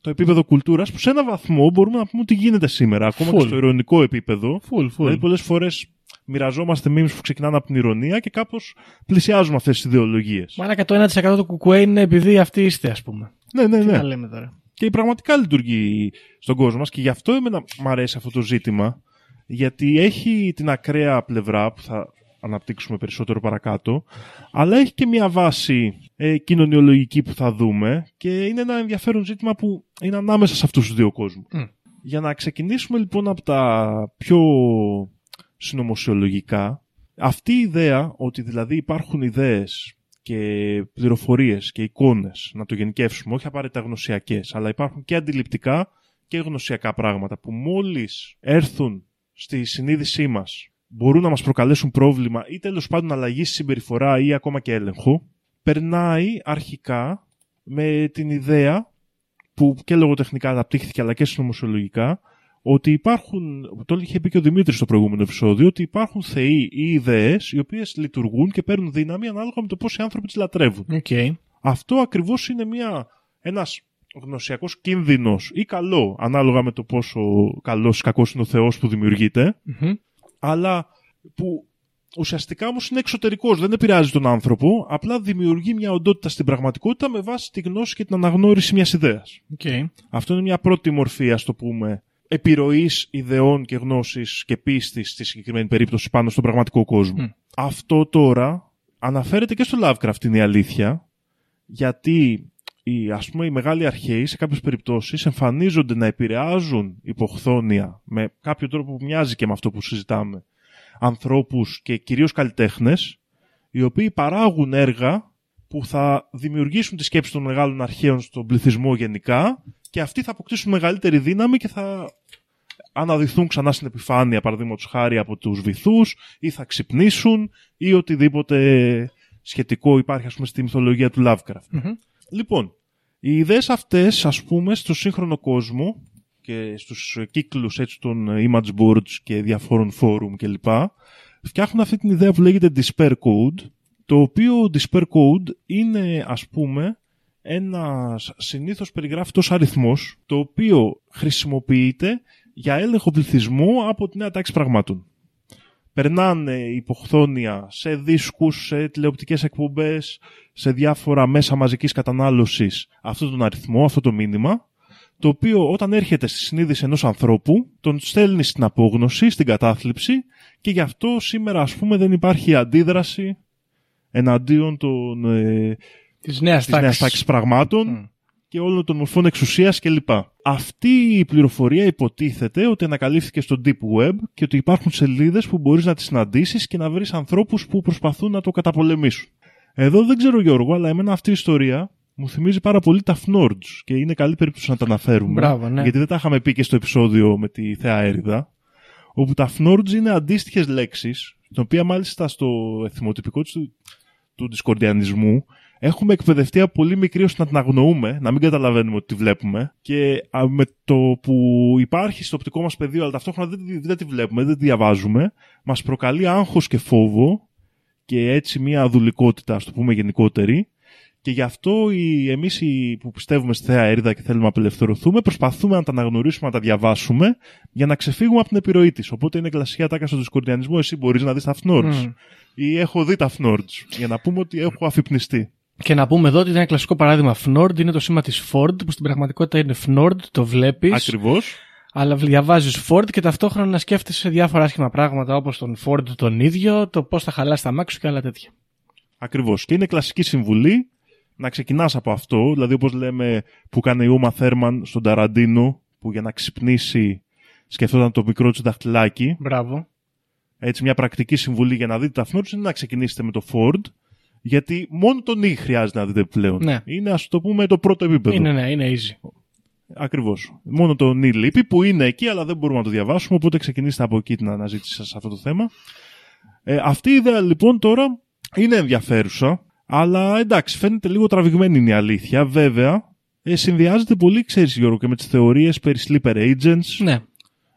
S5: το επίπεδο κουλτούρας που σε ένα βαθμό μπορούμε να πούμε ότι γίνεται σήμερα, ακόμα
S4: Full.
S5: και στο ειρωνικό επίπεδο.
S4: Full, full.
S5: Δηλαδή πολλές φορές μοιραζόμαστε memes που ξεκινάνε από την ηρωνία και κάπως πλησιάζουμε αυτές τις ιδεολογίες.
S4: Μαλάκα το 1% του κουκουέ είναι επειδή αυτοί είστε, ας πούμε.
S5: Ναι, ναι,
S4: Τι
S5: ναι.
S4: να λέμε τώρα.
S5: Και πραγματικά λειτουργεί στον κόσμο μας και γι' αυτό εμένα μου αρέσει αυτό το ζήτημα γιατί έχει την ακραία πλευρά που θα αναπτύξουμε περισσότερο παρακάτω αλλά έχει και μια βάση ε, κοινωνιολογική που θα δούμε και είναι ένα ενδιαφέρον ζήτημα που είναι ανάμεσα σε αυτούς τους δύο κόσμους.
S4: Μμ.
S5: Για να ξεκινήσουμε λοιπόν από τα πιο συνωμοσιολογικά αυτή η ιδέα ότι δηλαδή υπάρχουν ιδέες και πληροφορίες και εικόνες, να το γενικεύσουμε, όχι απαραίτητα γνωσιακές, αλλά υπάρχουν και αντιληπτικά και γνωσιακά πράγματα που μόλις έρθουν στη συνείδησή μας μπορούν να μας προκαλέσουν πρόβλημα ή τέλος πάντων αλλαγή στη συμπεριφορά ή ακόμα και έλεγχο, περνάει αρχικά με την ιδέα που και λογοτεχνικά αναπτύχθηκε αλλά και συνωμοσιολογικά ότι υπάρχουν, το είχε πει και ο Δημήτρης στο προηγούμενο επεισόδιο, ότι υπάρχουν θεοί ή ιδέες οι οποίες λειτουργούν και παίρνουν δύναμη ανάλογα με το πώς οι άνθρωποι τις λατρεύουν.
S4: Οκ.
S5: Αυτό ακριβώς είναι μια, ένας γνωσιακός κίνδυνος ή καλό, ανάλογα με το πόσο καλός ή κακός είναι ο Θεός που δημιουργείται,
S4: Μμμ.
S5: αλλά που ουσιαστικά όμως είναι εξωτερικός, δεν επηρεάζει τον άνθρωπο, απλά δημιουργεί μια οντότητα στην πραγματικότητα με βάση τη γνώση και την αναγνώριση μιας ιδέας.
S4: Οκ.
S5: Αυτό είναι μια πρώτη μορφή, ας το πούμε, επιρροής ιδεών και γνώσης και πίστης στη συγκεκριμένη περίπτωση πάνω στον πραγματικό κόσμο.
S4: Μμ.
S5: Αυτό τώρα αναφέρεται και στο Lovecraft, είναι η αλήθεια, γιατί οι, ας πούμε, οι μεγάλοι αρχαίοι σε κάποιες περιπτώσεις εμφανίζονται να επηρεάζουν υποχθόνια με κάποιο τρόπο που μοιάζει και με αυτό που συζητάμε ανθρώπους και κυρίως καλλιτέχνες οι οποίοι παράγουν έργα που θα δημιουργήσουν τη σκέψη των μεγάλων αρχαίων στον πληθυσμό γενικά και αυτοί θα αποκτήσουν μεγαλύτερη δύναμη και θα αναδυθούν ξανά στην επιφάνεια παραδείγματος χάρη από τους βυθούς ή θα ξυπνήσουν ή οτιδήποτε σχετικό υπάρχει ας πούμε στη μυθολογία του Lovecraft.
S4: Μμμ.
S5: Λοιπόν, οι ιδέες αυτές, ας πούμε, στο σύγχρονο κόσμο και στους κύκλους έτσι των image boards και διαφόρων forum κλπ. φτιάχνουν αυτή την ιδέα που λέγεται Despair Code, το οποίο Despair Code είναι, ας πούμε, ένας συνήθως περιγράφητος αριθμός, το οποίο χρησιμοποιείται για έλεγχο πληθυσμού από τη νέα τάξη πραγμάτων. Περνάνε υποχθόνια σε δίσκους, σε τηλεοπτικές εκπομπές, σε διάφορα μέσα μαζικής κατανάλωσης αυτόν τον αριθμό, αυτό το μήνυμα, το οποίο όταν έρχεται στη συνείδηση ενός ανθρώπου, τον στέλνει στην απόγνωση, στην κατάθλιψη και γι' αυτό σήμερα ας πούμε δεν υπάρχει αντίδραση εναντίον των, ε,
S4: Της νέας
S5: της νέας
S4: τάξης.
S5: τάξης πραγμάτων
S4: Μμ.
S5: και όλων των μορφών εξουσίας κλπ. Αυτή η πληροφορία υποτίθεται ότι ανακαλύφθηκε στο Deep Web και ότι υπάρχουν σελίδες που μπορείς να τις συναντήσεις και να βρεις ανθρώπους που προσπαθούν να το καταπολεμήσουν. Εδώ δεν ξέρω Γιώργο, αλλά εμένα αυτή η ιστορία μου θυμίζει πάρα πολύ τα Fnords και είναι καλή περίπτωση να τα αναφέρουμε.
S4: Μπράβο, ναι.
S5: Γιατί δεν τα είχαμε πει και στο επεισόδιο με τη Θεά Έριδα. Όπου τα Fnords είναι αντίστοιχες λέξεις, την οποία μάλιστα στο εθιμοτυπικό της του, του δισκορδιανισμού έχουμε εκπαιδευτεί από πολύ μικρή ώστε να την αγνοούμε, να μην καταλαβαίνουμε ότι τη βλέπουμε και α, με το που υπάρχει στο οπτικό μας πεδίο αλλά ταυτόχρονα δεν, τη- δεν τη βλέπουμε, δεν τη διαβάζουμε, μας προκαλεί άγχος και φόβο και έτσι μια δουλικότητα, ας το πούμε γενικότερη και γι' αυτό οι, εμείς οι, που πιστεύουμε στη Θέα Έριδα και θέλουμε να απελευθερωθούμε προσπαθούμε να τα αναγνωρίσουμε, να τα διαβάσουμε για να ξεφύγουμε από την επιρροή της. Οπότε είναι κλασικά τάκα στο δισκορδιανισμό, εσύ μπορείς να δεις τα Fnords
S4: Μμ.
S5: ή έχω δει τα Fnords για να πούμε ότι έχω αφυπνιστεί.
S4: Και να πούμε εδώ ότι είναι ένα κλασικό παράδειγμα Fnord, είναι το σήμα της Ford, που στην πραγματικότητα είναι Fnord, το βλέπεις,
S5: Ακριβώς.
S4: αλλά διαβάζεις Ford και ταυτόχρονα να σκέφτεσαι διάφορα άσχημα πράγματα όπως τον Ford τον ίδιο, το πώς θα χαλάσει τα μάξι σου και άλλα τέτοια.
S5: Ακριβώς. Και είναι κλασική συμβουλή να ξεκινάς από αυτό, δηλαδή όπως λέμε που κάνει η Ούμα Θέρμαν στον Ταραντίνο, που για να ξυπνήσει σκεφτόταν το μικρό του δαχτυλάκι.
S4: Μπράβο.
S5: Έτσι, μια πρακτική συμβουλή για να δείτε τα φνόρους είναι να ξεκινήσετε με το Ford, γιατί μόνο τον E χρειάζεται να δείτε πλέον.
S4: Ναι.
S5: Είναι, ας το πούμε, το πρώτο επίπεδο.
S4: Είναι, ναι, είναι easy.
S5: Ακριβώς. Μόνο το E λείπει, που είναι εκεί, αλλά δεν μπορούμε να το διαβάσουμε, οπότε ξεκινήστε από εκεί την αναζήτηση σας σε αυτό το θέμα. Ε, αυτή η ιδέα λοιπόν τώρα είναι ενδιαφέρουσα, αλλά εντάξει, φαίνεται λίγο τραβηγμένη είναι η αλήθεια. Βέβαια, ε, συνδυάζεται πολύ, ξέρεις Γιώργο, και με τις θεωρίες περί sleeper agents,
S4: Ναι.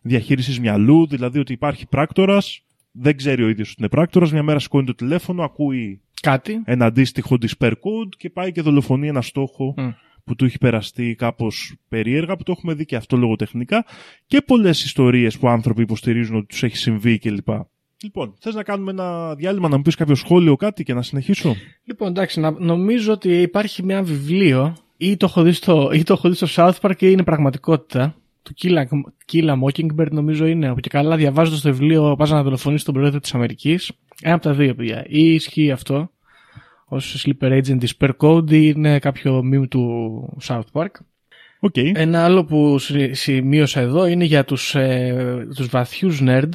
S5: διαχείρισης μυαλού, δηλαδή ότι υπάρχει πράκτορας, δεν ξέρει ο ίδιος ότι είναι πράκτορας, μια μέρα σηκώνει το τηλέφωνο, ακούει
S4: Κάτι.
S5: ένα αντίστοιχο despair code και πάει και δολοφονεί ένα στόχο
S4: Μμ.
S5: που του έχει περαστεί κάπως περίεργα, που το έχουμε δει και αυτό λογοτεχνικά και πολλές ιστορίες που άνθρωποι υποστηρίζουν ότι τους έχει συμβεί κλπ. Λοιπόν, θες να κάνουμε ένα διάλειμμα να μου πεις κάποιο σχόλιο κάτι και να συνεχίσω;
S4: Λοιπόν, εντάξει, να, νομίζω ότι υπάρχει μια βιβλίο ή το έχω δει στο, ή το έχω δει στο South Park και είναι πραγματικότητα. To Kill a, Kill a Mockingbird νομίζω είναι. Από και καλά διαβάζοντας το βιβλίο πας να δολοφονήσει τον πρόεδρο της Αμερικής. Ένα από τα δύο, παιδιά. Ή ισχύει αυτό ως Sleeper Agent Despair Code ή είναι κάποιο meme του South Park.
S5: OK.
S4: Ένα άλλο που συ- σημείωσα εδώ είναι για τους, ε, τους βαθιούς nerd.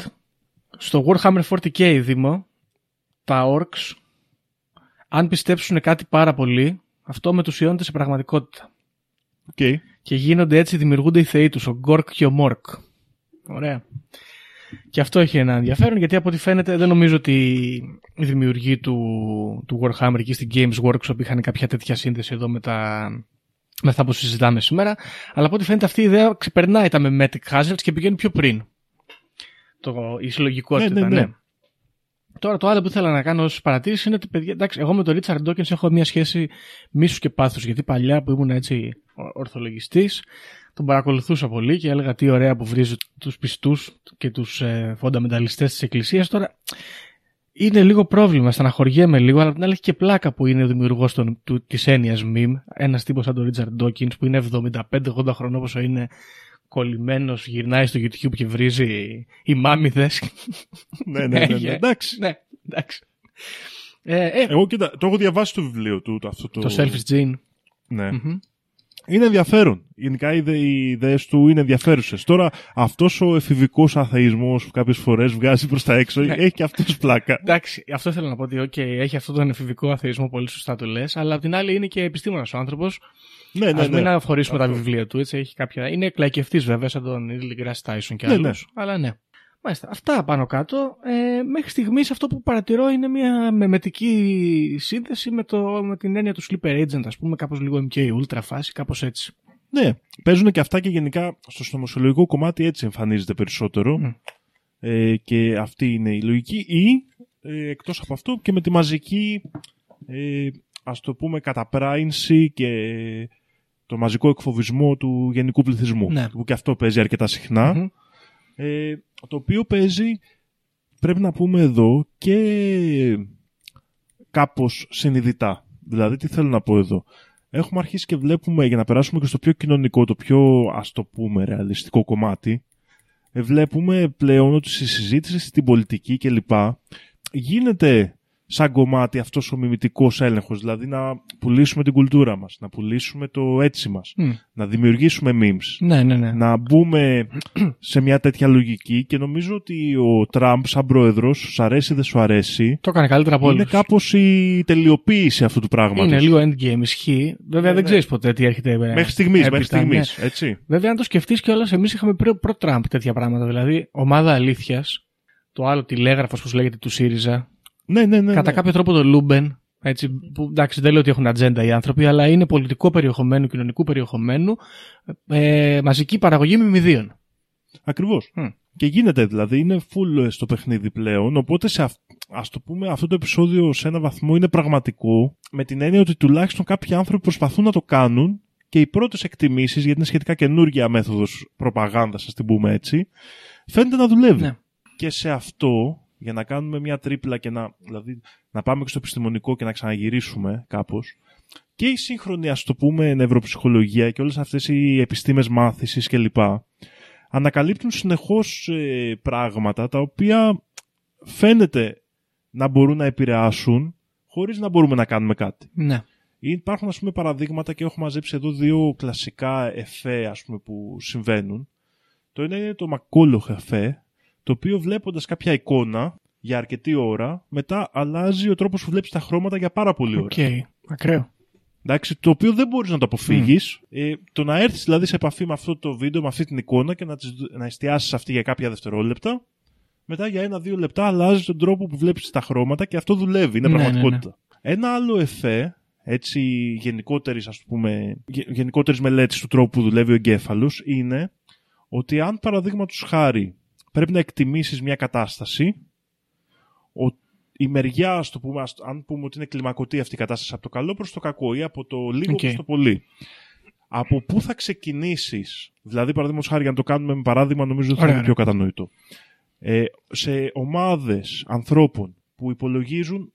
S4: Στο Warhammer 40k Δήμο, τα orcs, αν πιστέψουν κάτι πάρα πολύ, αυτό μετουσιώνεται σε πραγματικότητα.
S5: Οκ.
S4: Και γίνονται έτσι, δημιουργούνται οι θεοί τους, ο Γκόρκ και ο Μόρκ. Ωραία. Και αυτό έχει ένα ενδιαφέρον, γιατί από ό,τι φαίνεται δεν νομίζω ότι οι δημιουργοί του, του Warhammer εκεί στην Games Workshop είχαν κάποια τέτοια σύνδεση εδώ με τα, με αυτά που συζητάμε σήμερα. Αλλά από ό,τι φαίνεται αυτή η ιδέα ξεπερνάει τα Memetic Hazards και πηγαίνει πιο πριν. Το, η συλλογικότητα,
S5: Ναι,
S4: ναι,
S5: ναι, ναι.
S4: Τώρα το άλλο που ήθελα να κάνω ως παρατήρηση είναι ότι παιδιά, εντάξει, εγώ με τον Richard Dawkins έχω μια σχέση μίσους και πάθους γιατί παλιά που ήμουν έτσι ο- ορθολογιστής τον παρακολουθούσα πολύ και έλεγα τι ωραία που βρίζει τους πιστούς και τους ε, φονταμενταλιστές της εκκλησίας. Τώρα είναι λίγο πρόβλημα, στεναχωριέμαι λίγο, αλλά απ' την άλλη έχει και πλάκα που είναι ο δημιουργός των, του, της έννοιας meme, ένας τύπος σαν τον Richard Dawkins που είναι 75-80 χρονών όσο είναι κολλημένος, γυρνάει στο YouTube και βρίζει οι μάμιδες.
S5: ναι, ναι, ναι, ναι.
S4: Έχει, ε.
S5: Εντάξει.
S4: ναι, εντάξει. Ε, ε,
S5: Εγώ κοίτα, το έχω διαβάσει το βιβλίο του, το, αυτό το...
S4: το Selfish Gene.
S5: Ναι.
S4: Μμμ.
S5: Είναι ενδιαφέρον. Γενικά οι, ιδε- οι ιδέες του είναι ενδιαφέρουσες. Τώρα αυτός ο εφηβικός αθεϊσμός που κάποιες φορές βγάζει προς τα έξω
S4: Ναι.
S5: έχει και αυτός πλάκα.
S4: Εντάξει, αυτό θέλω να πω ότι okay, έχει αυτόν τον εφηβικό αθεισμό, πολύ σωστά το λες, αλλά απ' την άλλη είναι και επιστήμονας ο άνθρωπος.
S5: ναι, ναι,
S4: Α
S5: ναι.
S4: μην αφορήσουμε τα
S5: Αυτό.
S4: βιβλία του, έτσι. Έχει κάποια... Είναι κλαϊκευτή βέβαια, σαν τον Neil deGrasse Tyson και
S5: Ναι,
S4: άλλους.
S5: ναι.
S4: Αλλά ναι. Μάλιστα. Αυτά πάνω κάτω. Ε, μέχρι στιγμής αυτό που παρατηρώ είναι μια μεμετική σύνθεση με, το, με την έννοια του sleeper agent, ας πούμε, κάπως λίγο MK Ultra φάση, κάπως έτσι.
S5: Ναι, παίζουν και αυτά και γενικά στο συνωμοσιολογικό κομμάτι έτσι εμφανίζεται περισσότερο.
S4: Μμ.
S5: Ε, και αυτή είναι η λογική. Ή ε, εκτός από αυτό και με τη μαζική ε, ας το πούμε καταπράινση και το μαζικό εκφοβισμό του γενικού πληθυσμού.
S4: Ναι.
S5: Που και αυτό παίζει αρκετά συχνά.
S4: Μμμ.
S5: Ε, το οποίο παίζει, πρέπει να πούμε εδώ, και κάπως συνειδητά. Δηλαδή, τι θέλω να πω εδώ. Έχουμε αρχίσει και βλέπουμε, για να περάσουμε και στο πιο κοινωνικό, το πιο, ας το πούμε, ρεαλιστικό κομμάτι, ε, βλέπουμε πλέον ότι στη συζήτηση στην πολιτική κλπ. γίνεται σαν κομμάτι αυτός ο μιμητικός έλεγχος, δηλαδή να πουλήσουμε την κουλτούρα μας, να πουλήσουμε το έτσι μας,
S4: Μμ.
S5: να δημιουργήσουμε memes
S4: Ναι, ναι, ναι.
S5: να μπούμε σε μια τέτοια λογική και νομίζω ότι ο Τραμπ σαν πρόεδρος, σου αρέσει ή δεν σου αρέσει,
S4: Το έκανε καλύτερα από όλους.
S5: είναι κάπως η τελειοποίηση αυτού του πράγματος.
S4: Είναι λίγο endgame, ισχύει. Βέβαια
S5: Ναι,
S4: δεν
S5: ναι.
S4: ξέρεις ποτέ τι έρχεται. ε,
S5: Μέχρι στιγμής,
S4: έπειτα,
S5: μέχρι στιγμής,
S4: ναι.
S5: έτσι.
S4: Βέβαια, αν το σκεφτείς κιόλας, εμείς είχαμε προ- προ-Τραμπ τέτοια πράγματα. Δηλαδή, ομάδα αλήθειας, το άλλο τηλέγραφος, όπως λέγεται, του ΣΥΡΙΖΑ.
S5: Ναι, ναι, ναι.
S4: κατά
S5: ναι.
S4: κάποιο τρόπο το Λούμπεν. Έτσι, που, εντάξει, δεν λέω ότι έχουν ατζέντα οι άνθρωποι, αλλά είναι πολιτικό περιεχομένου, κοινωνικού περιεχομένου, ε, μαζική παραγωγή μιμιδίων.
S5: Ακριβώς.
S4: Μμ.
S5: Και γίνεται δηλαδή, είναι full ε, στο παιχνίδι πλέον, οπότε σε αυ- ας το πούμε αυτό το επεισόδιο σε ένα βαθμό είναι πραγματικό, με την έννοια ότι τουλάχιστον κάποιοι άνθρωποι προσπαθούν να το κάνουν και οι πρώτες εκτιμήσεις, γιατί είναι σχετικά καινούργια μέθοδος προπαγάνδας, ας την πούμε έτσι, φαίνεται να δουλεύει.
S4: Ναι.
S5: Και σε αυτό, για να κάνουμε μια τρίπλα και να, δηλαδή, να πάμε και στο επιστημονικό και να ξαναγυρίσουμε κάπως, και η σύγχρονη, ας το πούμε, νευροψυχολογία και όλες αυτές οι επιστήμες μάθησης κλπ. ανακαλύπτουν συνεχώς ε, πράγματα τα οποία φαίνεται να μπορούν να επηρεάσουν χωρίς να μπορούμε να κάνουμε κάτι.
S4: Ναι.
S5: Υπάρχουν ας πούμε παραδείγματα και έχω μαζέψει εδώ δύο κλασικά εφέ ας πούμε που συμβαίνουν. Το ένα είναι το McCollough εφέ, το οποίο βλέποντας κάποια εικόνα για αρκετή ώρα, μετά αλλάζει ο τρόπος που βλέπεις τα χρώματα για πάρα πολύ ώρα.
S4: Οκ. Ακραίο.
S5: Εντάξει, το οποίο δεν μπορείς να το αποφύγεις. Ε, το να έρθεις δηλαδή σε επαφή με αυτό το βίντεο, με αυτή την εικόνα και να, τις, να εστιάσεις αυτή για κάποια δευτερόλεπτα, μετά για ένα-δύο λεπτά αλλάζει τον τρόπο που βλέπεις τα χρώματα και αυτό δουλεύει, είναι
S4: Ναι,
S5: πραγματικότητα. Ένα άλλο εφέ, έτσι γενικότερης, ας πούμε, γε- γενικότερης μελέτης του τρόπου που δουλεύει ο εγκέφαλος, είναι ότι αν παραδείγματος χάρη πρέπει να εκτιμήσεις μια κατάσταση, ο, η μεριά, ας το πούμε, ας- αν πούμε ότι είναι κλιμακωτή αυτή η κατάσταση από το καλό προς το κακό ή από το λίγο
S4: Οκ.
S5: προς το πολύ. Από πού θα ξεκινήσεις, δηλαδή παραδείγματος χάρη για να το κάνουμε με παράδειγμα νομίζω ότι θα
S4: Ωραία,
S5: είναι πιο
S4: ωραία.
S5: κατανοητό. Ε, σε ομάδες ανθρώπων που υπολογίζουν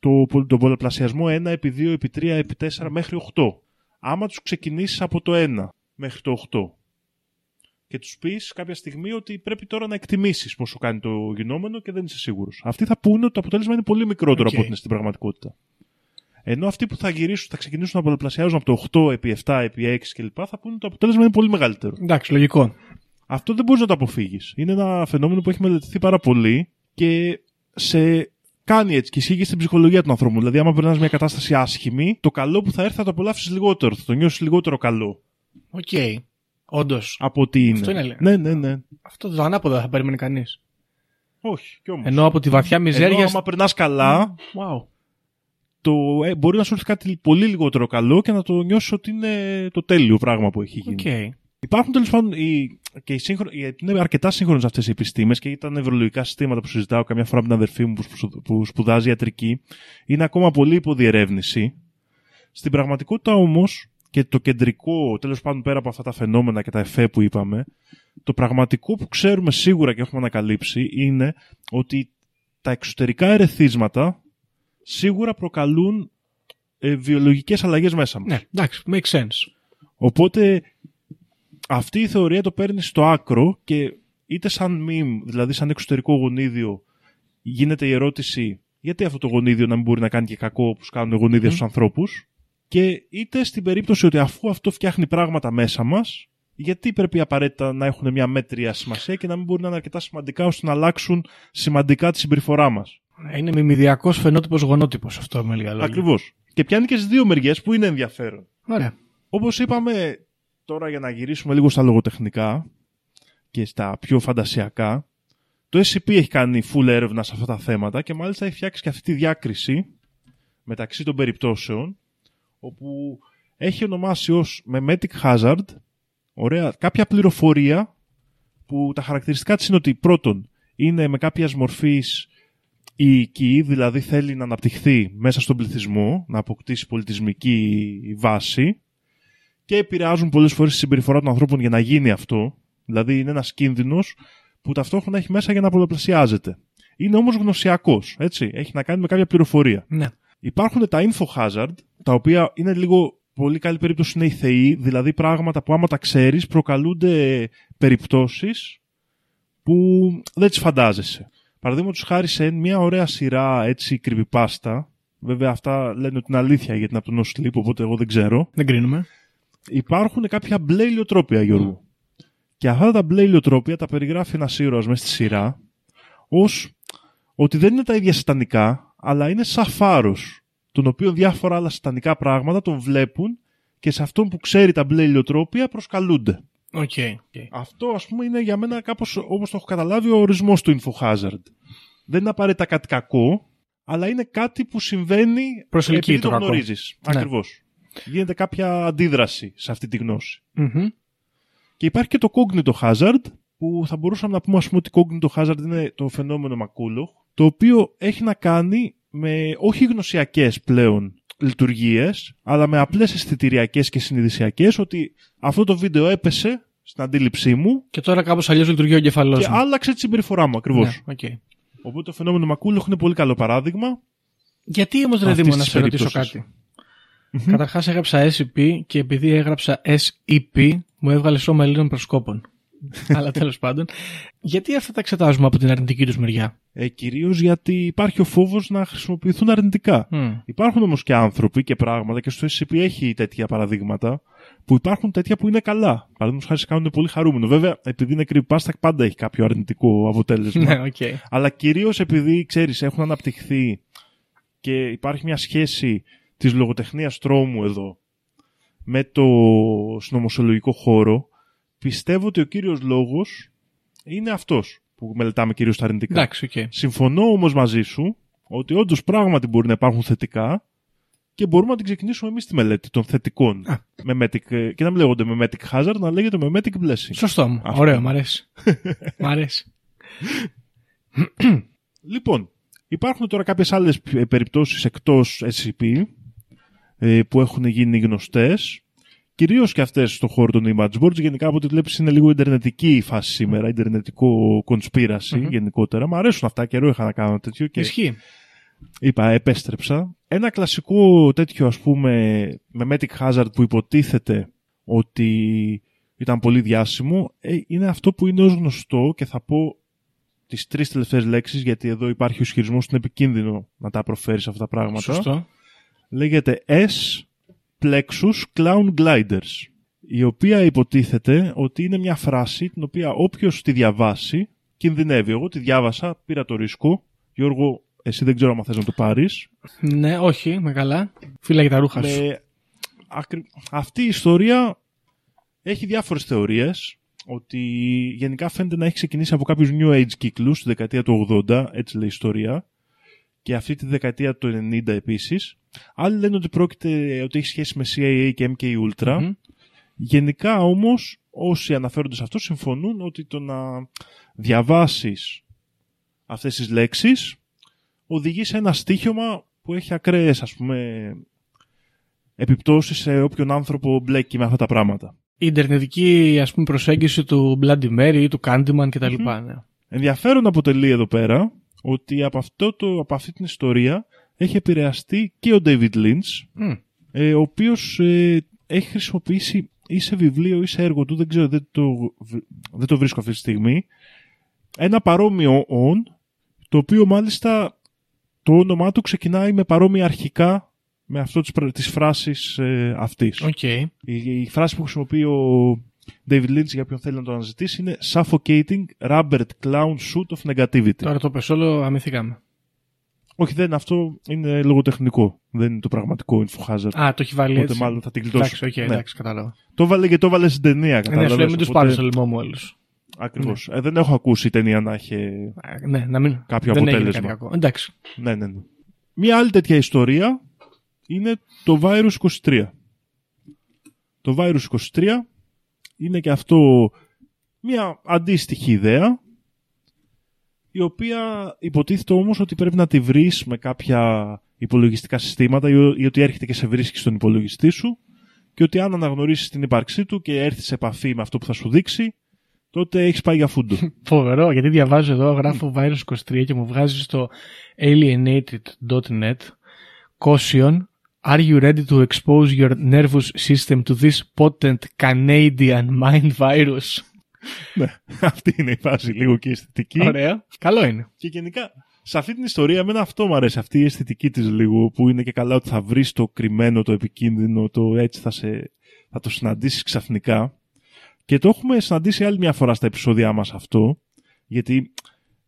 S5: το, τον πολλαπλασιασμό 1 επί 2 επί 3 επί 4 μέχρι 8. Άμα τους ξεκινήσεις από το 1 μέχρι το 8 και τους πεις κάποια στιγμή ότι πρέπει τώρα να εκτιμήσεις πόσο κάνει το γινόμενο και δεν είσαι σίγουρος. Αυτοί θα πούνε ότι το αποτέλεσμα είναι πολύ μικρότερο
S4: Οκ.
S5: από ό,τι είναι στην πραγματικότητα. Ενώ αυτοί που θα γυρίσουν, θα ξεκινήσουν να πολλαπλασιάζουν από το 8 επί 7 επί 6 κλπ. θα πούνε ότι το αποτέλεσμα είναι πολύ μεγαλύτερο.
S4: Εντάξει, λογικό.
S5: Αυτό δεν μπορείς να το αποφύγεις. Είναι ένα φαινόμενο που έχει μελετηθεί πάρα πολύ και σε κάνει έτσι και ισχύει και στην ψυχολογία του ανθρώπου. Δηλαδή, άμα περνάς μια κατάσταση άσχημη, το καλό που θα έρθει θα το απολαύσεις λιγότερο, θα το νιώσεις λιγότερο καλό
S4: Οκ. Όντως.
S5: από ότι είναι.
S4: Αυτό είναι αλήθεια.
S5: ναι, ναι, ναι.
S4: Αυτό το ανάποδα θα περιμένει κανείς.
S5: Όχι, κι όμως.
S4: Ενώ από τη βαθιά μιζέρια.
S5: Ενώ άμα περνάς καλά,
S4: Wow.
S5: το, ε, μπορεί να σου έρθει κάτι πολύ λιγότερο καλό και να το νιώσεις ότι είναι το τέλειο πράγμα που έχει γίνει.
S4: Οκ.
S5: Υπάρχουν τέλος πάντων οι, και οι σύγχρον, οι, είναι αρκετά σύγχρονες αυτές οι επιστήμες και τα νευρολογικά συστήματα που συζητάω καμιά φορά με την αδερφή μου που, σπου- που σπουδάζει ιατρική είναι ακόμα πολύ υπό διερεύνηση. Στην πραγματικότητα όμως και το κεντρικό, τέλος πάντων πέρα από αυτά τα φαινόμενα και τα εφέ που είπαμε, το πραγματικό που ξέρουμε σίγουρα και έχουμε ανακαλύψει είναι ότι τα εξωτερικά ερεθίσματα σίγουρα προκαλούν ε, βιολογικές αλλαγές μέσα μας.
S4: Ναι, εντάξει, makes sense.
S5: Οπότε αυτή η θεωρία το παίρνει στο άκρο και είτε σαν meme, δηλαδή σαν εξωτερικό γονίδιο, γίνεται η ερώτηση γιατί αυτό το γονίδιο να μην μπορεί να κάνει και κακό όπως κάνουν γονίδια στους ανθρώπους; Και είτε στην περίπτωση ότι αφού αυτό φτιάχνει πράγματα μέσα μας γιατί πρέπει απαραίτητα να έχουν μια μέτρια σημασία και να μην μπορεί να είναι αρκετά σημαντικά ώστε να αλλάξουν σημαντικά τη συμπεριφορά μας.
S4: Είναι μιμιδιακό φαινότυπος γονότυπος αυτό με λίγα λόγια.
S5: Ακριβώς. Και πιάνει και στις δύο μεριές που είναι ενδιαφέρον.
S4: Ωραία.
S5: Όπως είπαμε τώρα για να γυρίσουμε λίγο στα λογοτεχνικά και στα πιο φαντασιακά, το SCP έχει κάνει full έρευνα σε αυτά τα θέματα και μάλιστα έχει φτιάξει και αυτή τη διάκριση μεταξύ των περιπτώσεων όπου έχει ονομάσει ως memetic hazard ωραία, κάποια πληροφορία που τα χαρακτηριστικά της είναι ότι πρώτον είναι με κάποιας μορφής η οικη, δηλαδή θέλει να αναπτυχθεί μέσα στον πληθυσμό, να αποκτήσει πολιτισμική βάση και επηρεάζουν πολλές φορές τη συμπεριφορά των ανθρώπων για να γίνει αυτό. Δηλαδή είναι ένας κίνδυνος που ταυτόχρονα έχει μέσα για να πολλαπλασιάζεται. Είναι όμως γνωσιακός, έτσι. Έχει να κάνει με κάποια πληροφορία.
S4: Ναι.
S5: Υπάρχουν τα info hazard, τα οποία είναι λίγο πολύ καλή περίπτωση είναι οι θεοί, δηλαδή πράγματα που άμα τα ξέρεις προκαλούνται περιπτώσεις που δεν τις φαντάζεσαι. Παραδείγματος χάρη σε μια ωραία σειρά έτσι creepypasta, βέβαια αυτά λένε ότι είναι αλήθεια γιατί είναι από τον No Sleep, οπότε εγώ δεν ξέρω,
S4: Δεν κρίνουμε.
S5: υπάρχουν κάποια μπλε ηλιοτρόπια, Γιώργο. Και αυτά τα μπλε ηλιοτρόπια τα περιγράφει ένας ήρωας μέσα στη σειρά ως ότι δεν είναι τα ίδια σατανικά, αλλά είναι σαν φάρο, τον οποίο διάφορα άλλα σατανικά πράγματα τον βλέπουν και σε αυτόν που ξέρει τα μπλε ηλιοτρόπια προσκαλούνται.
S4: Οκ.
S5: Αυτό, ας πούμε, είναι για μένα κάπως όπως το έχω καταλάβει ο ορισμός του infohazard. Δεν είναι απαραίτητα κάτι κακό, αλλά είναι κάτι που συμβαίνει
S4: Προσελκύει
S5: επειδή
S4: το
S5: το
S4: κακό.
S5: γνωρίζεις.
S4: Ναι.
S5: Ακριβώς. Γίνεται κάποια αντίδραση σε αυτή τη γνώση.
S4: Μμμ.
S5: Και υπάρχει και το cognito hazard, που θα μπορούσαμε να πούμε, ας πούμε ότι cognito hazard είναι το φαινόμενο McCollough, το οποίο έχει να κάνει με όχι γνωσιακές πλέον λειτουργίες, αλλά με απλές αισθητηριακές και συνειδησιακές, ότι αυτό το βίντεο έπεσε στην αντίληψή μου
S4: Και τώρα κάπως αλλιώς λειτουργεί ο εγκεφαλός
S5: και
S4: μου.
S5: άλλαξε τη συμπεριφορά μου ακριβώς.
S4: Ναι, οκ.
S5: Οπότε το φαινόμενο McCollough είναι πολύ καλό παράδειγμα.
S4: Γιατί όμως, ρε
S5: Αυτής
S4: Δήμο, να
S5: της
S4: σε ρωτήσω
S5: περίπτωσης.
S4: κάτι; Καταρχάς έγραψα SCP και επειδή έγραψα SEP μου έβγαλε σώμα Ελλήνων προσκόπων. Αλλά τέλος πάντων. Γιατί αυτά τα εξετάζουμε από την αρνητική τους μεριά;
S5: Ε, Κυρίως γιατί υπάρχει ο φόβος να χρησιμοποιηθούν αρνητικά.
S4: Μμ.
S5: Υπάρχουν όμως και άνθρωποι και πράγματα και στο SCP έχει τέτοια παραδείγματα που υπάρχουν τέτοια που είναι καλά. Παραδείγματος χάρη σε κάνουν πολύ χαρούμενο. Βέβαια, επειδή είναι creepypasta, πάντα έχει κάποιο αρνητικό αποτέλεσμα.
S4: Ναι, οκ.
S5: Αλλά κυρίως επειδή ξέρεις, έχουν αναπτυχθεί και υπάρχει μια σχέση της λογοτεχνίας τρόμου εδώ με το συνωμοσιολογικό χώρο, πιστεύω ότι ο κύριος λόγος είναι αυτός που μελετάμε κυρίως τα αρνητικά.
S4: Εντάξει, οκ.
S5: Συμφωνώ όμως μαζί σου ότι όντως πράγματι μπορεί να υπάρχουν θετικά και μπορούμε να την ξεκινήσουμε εμείς τη μελέτη των θετικών.
S4: Α.
S5: Memetic, ε, και να μην λέγονται Memetic Hazard, να λέγεται Memetic Blessing.
S4: Σωστό μου.
S5: Αυτό.
S4: Ωραίο, μ' αρέσει. μ' αρέσει.
S5: Λοιπόν, υπάρχουν τώρα κάποιες άλλες ε, περιπτώσεις εκτός SCP ε, που έχουν γίνει γνωστές. Κυρίως και αυτές στον χώρο των image boards. Γενικά από ό,τι βλέπεις είναι λίγο ιντερνετική η φάση σήμερα, ιντερνετικό conspiracy
S4: Μμμ.
S5: γενικότερα. Μ' αρέσουν αυτά, καιρό είχα να κάνω τέτοιο και
S4: Ισχύει.
S5: είπα επέστρεψα. Ένα κλασικό τέτοιο ας πούμε memetic hazard που υποτίθεται ότι ήταν πολύ διάσημο ε, είναι αυτό που είναι ως γνωστό και θα πω τις τρεις τελευταίες λέξεις γιατί εδώ υπάρχει ο ισχυρισμός ότι είναι επικίνδυνο να τα προφέρεις αυτά τα πράγματα.
S4: Σωστό.
S5: Λέγεται S Plexus Clown Gliders η οποία υποτίθεται ότι είναι μια φράση την οποία όποιος τη διαβάσει κινδυνεύει. Εγώ τη διάβασα, πήρα το ρίσκο. Γιώργο, εσύ δεν ξέρω αν θες να το πάρεις.
S4: Ναι, όχι, με καλά. Φύλαγε τα ρούχα σου.
S5: Με... ακρι- Αυτή η ιστορία έχει διάφορες θεωρίες ότι γενικά φαίνεται να έχει ξεκινήσει από κάποιους New Age κύκλους στη δεκαετία του 80, έτσι λέει η ιστορία, και αυτή τη δεκαετία του 90 επίσης. Άλλοι λένε ότι πρόκειται ότι έχει σχέση με CIA και MK Ultra.
S4: Μμμ.
S5: Γενικά όμως όσοι αναφέρονται σε αυτό συμφωνούν ότι το να διαβάσεις αυτές τις λέξεις οδηγεί σε ένα στίχημα που έχει ακραίες ας πούμε επιπτώσεις σε όποιον άνθρωπο μπλέκει με αυτά τα πράγματα.
S4: Η ιντερνετική ας πούμε, προσέγγιση του Bloody Mary ή του Candyman κτλ.
S5: Μμμ.
S4: Ναι.
S5: Ενδιαφέρον αποτελεί εδώ πέρα ότι από, αυτό το, από αυτή την ιστορία έχει επηρεαστεί και ο David Lynch
S4: Μμ.
S5: ε, ο οποίος ε, έχει χρησιμοποιήσει ή σε βιβλίο ή σε έργο του, δεν ξέρω, δεν το, δεν το βρίσκω αυτή τη στιγμή, ένα παρόμοιο on, το οποίο μάλιστα το όνομά του ξεκινάει με παρόμοια αρχικά με αυτό της, πρα- της φράσης ε, αυτής.
S4: Οκ.
S5: Η, η φράση που χρησιμοποιεί ο David Lynch για ποιον θέλει να το αναζητήσει είναι Suffocating Rubber Clown Suit of Negativity.
S4: Τώρα το πες όλο, μυηθήκαμε.
S5: Όχι, δεν, αυτό είναι λογοτεχνικό. Δεν είναι το πραγματικό info hazard.
S4: Α, το έχει βάλει
S5: Οπότε
S4: έτσι.
S5: μάλλον θα την γλιτώσει.
S4: Εντάξει, οκ,
S5: Ναι.
S4: εντάξει, κατάλαβα.
S5: Το βάλε και το βάλε στην ταινία,
S4: Ναι,
S5: κατάλαβες.
S4: σου λέει μην τους
S5: οπότε-
S4: πάρεις στο λαιμό μου όλους.
S5: Ακριβώς. Ε, δεν έχω ακούσει ταινία να έχει...
S4: Α, Ναι, να μην.
S5: Κάποιο
S4: δεν έγινε
S5: αποτέλεσμα.
S4: κάτι κακό. Εντάξει.
S5: Ναι, ναι, ναι. Μία άλλη τέτοια ιστορία είναι το Virus 23. Το Virus 23 είναι και αυτό μία αντίστοιχη ιδέα η οποία υποτίθεται όμως ότι πρέπει να τη βρεις με κάποια υπολογιστικά συστήματα ή, ή ότι έρχεται και σε βρίσκει στον υπολογιστή σου και ότι αν αναγνωρίσεις την ύπαρξή του και έρθεις σε επαφή με αυτό που θα σου δείξει τότε έχεις πάει για φούντο.
S4: Φοβερό, γιατί διαβάζω εδώ, γράφω Virus 23 και μου βγάζει στο alienated.net Caution, are you ready to expose your nervous system to this potent Canadian mind virus?
S5: ναι, αυτή είναι η φάση λίγο και η αισθητική.
S4: Ωραία. Καλό είναι.
S5: Και γενικά, σε αυτή την ιστορία, εμένα αυτό μου αρέσει. Αυτή η αισθητική της λίγο, που είναι και καλά ότι θα βρεις το κρυμμένο, το επικίνδυνο, το έτσι θα, σε, θα το συναντήσεις ξαφνικά. Και το έχουμε συναντήσει άλλη μια φορά στα επεισόδια μας αυτό, γιατί